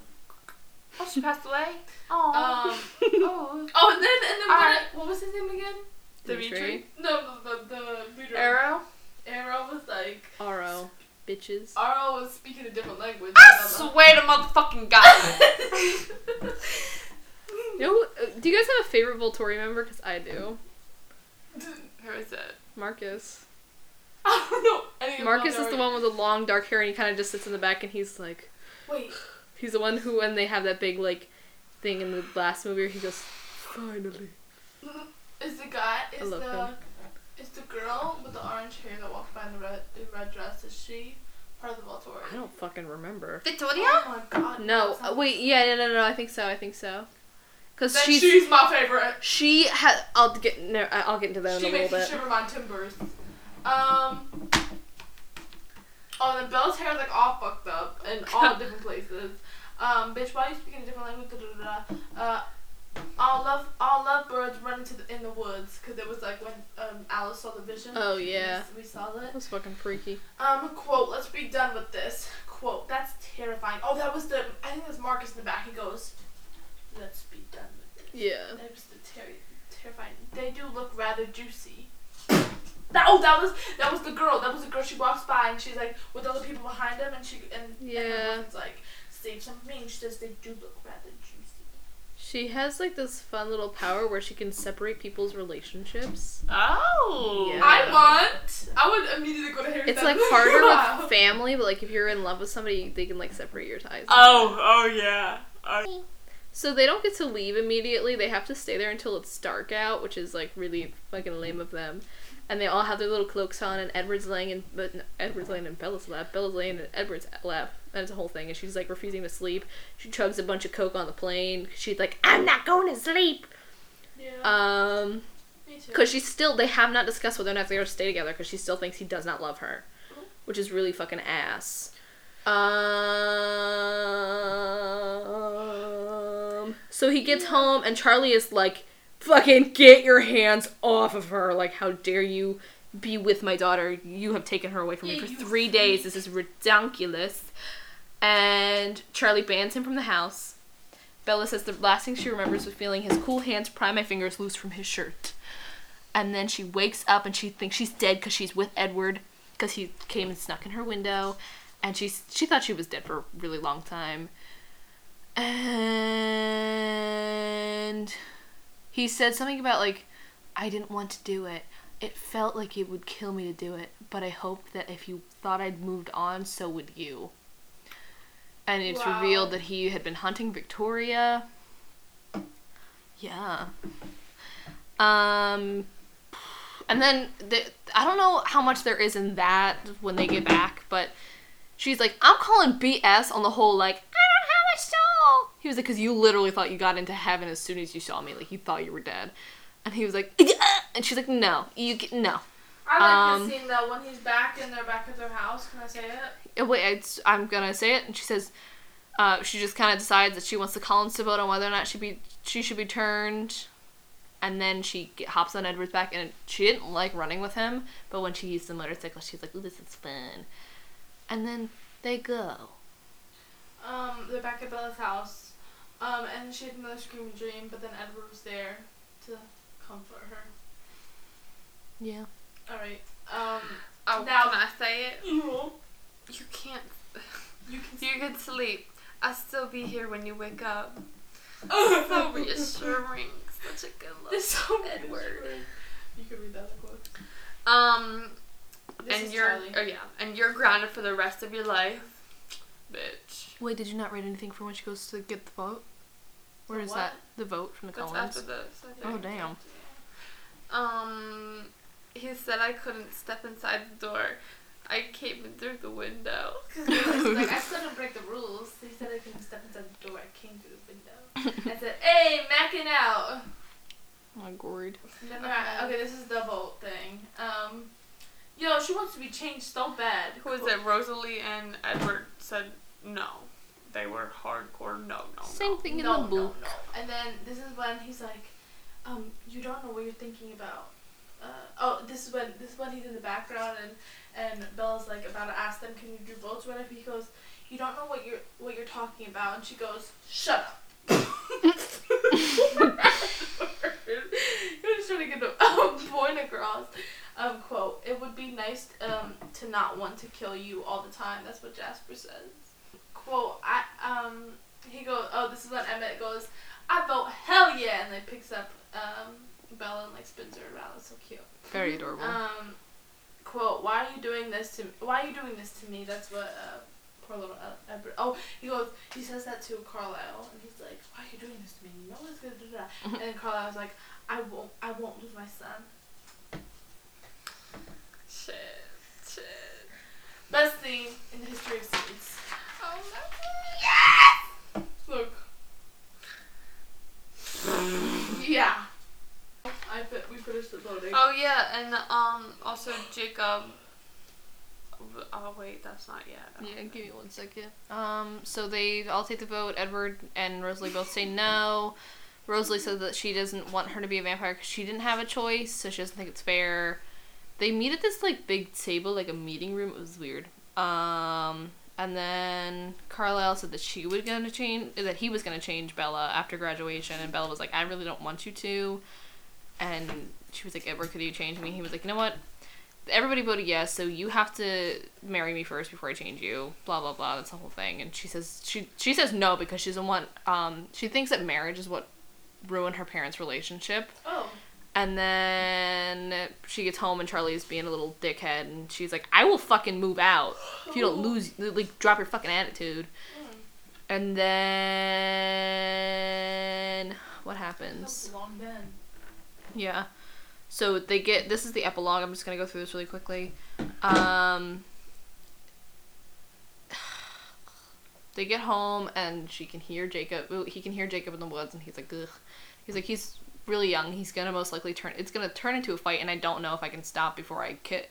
Oh, she passed away. Oh. Um. oh. Oh, and then and then Alright. what, what was his name again? Demetri. No, the the, the leader. Aro. Aro was like Aro, bitches. Aro was speaking a different language. I swear to motherfucking God. You know, uh, do you guys have a favorite Volturi member? Because I do. Who is it? Marcus. I don't know. any Marcus is the one with the long dark hair, and he kind of just sits in the back, and he's like, Wait. he's the one who, when they have that big like thing in the last movie, where he goes, finally. Is the guy is the him. is the girl with the orange hair that walked by in the red in red dress? Is she part of the Volturi? I don't fucking remember. Victoria? Oh my god. No, that uh, wait, yeah, no, no, no, I think so, I think so. Because Then she's, she's my favorite. she had, I'll get, no, I'll get into that in a little makes me bit. shiver my timbers. Um. Oh, then Belle's hair is like all fucked up in all different places. Um, bitch, why are you speaking a different language? Da, da, da. Uh, all love, all love birds run into the, in the woods because it was like when um Alice saw the vision. Oh, yeah. we, we saw That it. was fucking freaky. Um, quote. Let's be done with this. Quote. That's terrifying. Oh, that was the. I think that's Marcus in the back. He goes, "Let's be done with this." Yeah. That was the ter- terrifying. They do look rather juicy. That oh that was that was the girl. That was the girl. She walks by and she's like with other people behind them and she and and Yeah. boyfriend's like save some for me she says they do look rather juicy. She has like this fun little power where she can separate people's relationships. Oh. Yeah. I want. I would immediately go to Harry. It's Styles. like harder Wow. with family, but like if you're in love with somebody, they can like separate your ties. Oh, oh yeah. Oh. So they don't get to leave immediately. They have to stay there until it's dark out, which is like really fucking lame of them. And they all have their little cloaks on, and Edward's laying in, but no, Edward's laying in Bella's lap. Bella's laying in Edward's lap. And it's a whole thing, and she's like refusing to sleep. She chugs a bunch of coke on the plane. She's like, "I'm not going to sleep." Yeah. Um, Me too. Because she's still, they have not discussed whether or not they're going to stay together because she still thinks he does not love her. Which is really fucking ass. Um, so he gets home and Charlie is like, fucking get your hands off of her. Like, how dare you be with my daughter? You have taken her away from me for three days. This is ridiculous. And Charlie bans him from the house. Bella says the last thing she remembers was feeling his cool hands pry my fingers loose from his shirt. And then she wakes up and she thinks she's dead because she's with Edward because he came and snuck in her window. And she's she thought she was dead for a really long time. And he said something about like I didn't want to do it. It felt like it would kill me to do it, but I hoped that if you thought I'd moved on, so would you. And it's Wow. revealed that he had been hunting Victoria. Yeah. Um and then the, I don't know how much there is in that when they get back, but she's like, I'm calling BS on the whole like I don't have a soul. He was like, because you literally thought you got into heaven as soon as you saw me, like you thought you were dead, and he was like, and she's like, no, you no. I like Um, the scene though when he's back and they're back at their house. Can I say it? Wait, it's, I'm gonna say it, and she says, uh, she just kind of decides that she wants the Cullens to vote on whether or not she be she should be turned, and then she get, hops on Edward's back, and she didn't like running with him, but when she used the motorcycle, she's like, ooh, this is fun, and then they go. Um, they're back at Bella's house. Um, and she had another screaming dream, but then Edward was there to comfort her. Yeah. All right. Um, Oh, Now- can I say it? you You can't. You can. You can sleep. I'll still be here when you wake up. So Oh, reassuring. Such a good look. This so Edward. reassuring. You can read that in the quote. Um, This and is you're Charlie. oh yeah, and you're grounded for the rest of your life, bitch. Wait, did you not read anything for when she goes to get the vote? Where The is what? that? The vote from the That's Cullens? after this. I Oh damn. Um, he said I couldn't step inside the door. I came in through the window. Because like, I still didn't break the rules. He said I couldn't step inside the door. I came through the window. I said, hey, macking out. Oh, gourd. Then I- okay, this is the vote thing. Um, yo, she wants to be changed so bad. Who was it? Rosalie and Edward said no. They were hardcore no, no, Same no. thing in no, the no, book. no. And then this is when he's like, um, you don't know what you're thinking about. Oh, this is when this is when he's in the background and and Bella's like about to ask them, can you do votes or whatever. He goes, you don't know what you're what you're talking about, and she goes, shut up. he was trying to get the um, point across. Um, quote: It would be nice um, to not want to kill you all the time. That's what Jasper says. Quote: I um he goes. Oh, this is when Emmett goes. I vote hell yeah, and then picks up um Bella and like spins her around. It's so cute. Very adorable. Um, quote: Why are you doing this to? Me? Why are you doing this to me? That's what uh, poor little Edward. Oh, he goes. He says that to Carlisle, and he's like, "Why are you doing this to me? You know what's gonna do that." and then Carlisle's like, "I won't. I won't lose my son." Shit, shit. Best scene in the history of scenes. Oh Look. yeah. I bet we finished it loading. Oh yeah, and um also Jacob. Oh wait, that's not yet. Yeah, give me one second. Um, so they all take the vote. Edward and Rosalie both say no. Rosalie says that she doesn't want her to be a vampire because she didn't have a choice, so she doesn't think it's fair. They meet at this like big table, like a meeting room. It was weird. Um, and then Carlisle said that she was gonna change, that he was gonna change Bella after graduation, and Bella was like, "I really don't want you to." And she was like, "Edward, could you change me?" He was like, "You know what? everybody voted yes, so you have to marry me first before I change you. Blah blah blah. That's the whole thing. And she says she she says no because she doesn't want. Um, she thinks that marriage is what ruined her parents' relationship. Oh. And then she gets home and Charlie's being a little dickhead, and she's like, "I will fucking move out if you don't lose, like, drop your fucking attitude." And then what happens? Long. Yeah. So they get this is the epilogue. I'm just gonna go through this really quickly. Um, they get home and she can hear Jacob. He can hear Jacob in the woods, and he's like, Ugh. He's like, he's really young. He's gonna most likely turn. It's gonna turn into a fight, and I don't know if I can stop before I kit.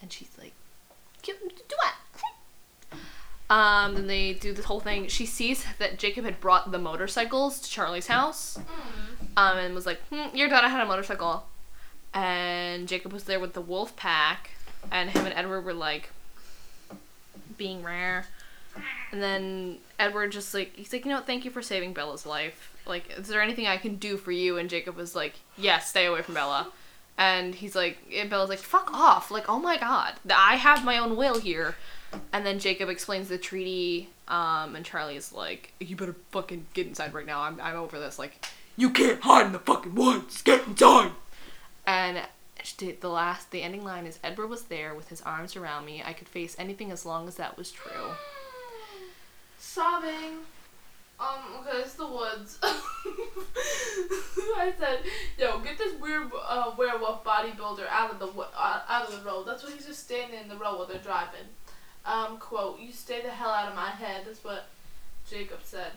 And she's like, "Do what?" Um, then they do this whole thing. She sees that Jacob had brought the motorcycles to Charlie's house, um, and was like, hmm, "Your daughter had a motorcycle," and Jacob was there with the wolf pack, and him and Edward were like being rare. And then Edward just like he's like, you know, thank you for saving Bella's life. Like, is there anything I can do for you? And Jacob was like, yes, stay away from Bella. And he's like, and Bella's like, fuck off. Like, oh my god, I have my own will here. And then Jacob explains the treaty, um, and Charlie's like, you better fucking get inside right now. I'm, I'm over this. Like, you can't hide in the fucking woods. Get inside. And the last, the ending line is, Edward was there with his arms around me. I could face anything as long as that was true. Sobbing. Um, okay, it's the woods. I said, yo, get this weird uh, werewolf bodybuilder out of the wo- uh, out of the road. That's what he's just standing in the road while they're driving. Um, quote, you stay the hell out of my head. That's what Jacob said.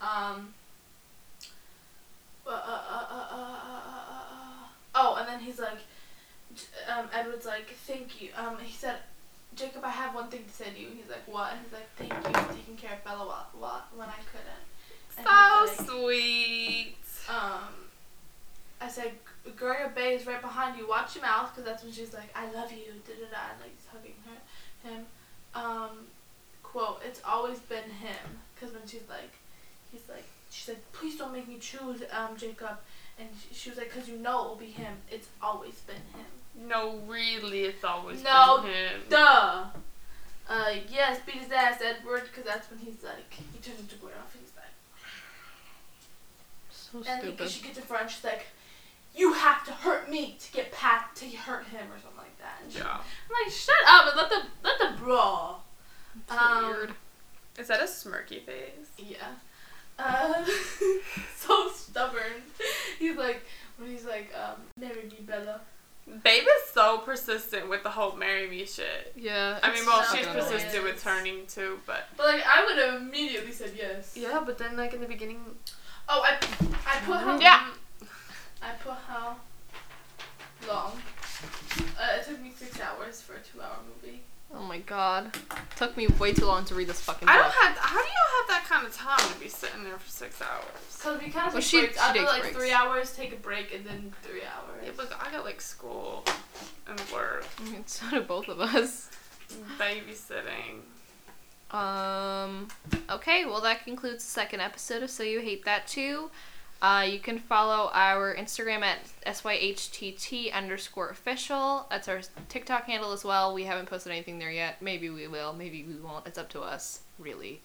Um, uh, uh, uh, uh. Oh, and then he's like, um, Edward's like, thank you. Um, he said, Jacob, I have one thing to say to you. He's like, what? And he's like, thank you for taking care of Bella while, while, when I couldn't. And So like, sweet. um, I said, Gloria Bay is right behind you. Watch your mouth, because that's when she's like, I love you, da da da, and like he's hugging her, him. Um, quote, it's always been him, because when she's like, he's like, she's like, please don't make me choose, um, Jacob, and she, she was like, because you know it will be him. It's always been him. No, really, it's always No, been him. No, duh. Uh, yes, beat his ass, Edward, because that's when he's like, he turns into Gloria, and he's like. So And he, stupid. she gets in front. She's like, "You have to hurt me to get past to hurt him or something like that." And she, Yeah. I'm like, "Shut up and let the let the brawl." So um, weird. Is that a smirky face? Yeah. Uh, so stubborn. He's like when he's like, um, "Marry me, Bella." Babe is so persistent with the whole marry me shit. Yeah. I mean, well, she's annoying. persistent with turning too, but But like, I would have immediately said yes. yeah, but then like in the beginning, Oh, I I put how yeah, I put how long. Uh, it took me six hours for a two-hour movie. Oh my god. Took me way too long to read this fucking I book. don't have. How do you have that kind of time to be sitting there for six hours? Cause we kind of Well, she- breaks. she I do takes like breaks. three hours, take a break, and then three hours. Yeah, but I got like school and work, I mean, so do both of us. babysitting. Um. Okay, well that concludes the second episode of So You Hate That Too. Uh, you can follow our Instagram at syhtt underscore official. That's our TikTok handle as well. We haven't posted anything there yet. Maybe we will. Maybe we won't. It's up to us, really.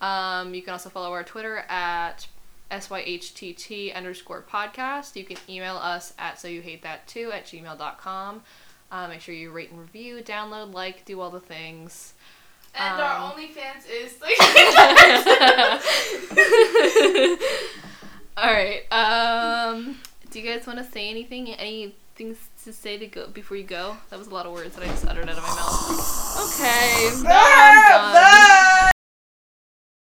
Um, you can also follow our Twitter at syhtt underscore podcast. You can email us at so you hate that too at gmail.com. Uh, make sure you rate and review, download, like, do all the things. And Um, our OnlyFans is like. All right. Um, do you guys want to say anything? Any things to say to go before you go? That was a lot of words that I just uttered out of my mouth. Okay. Now I'm done.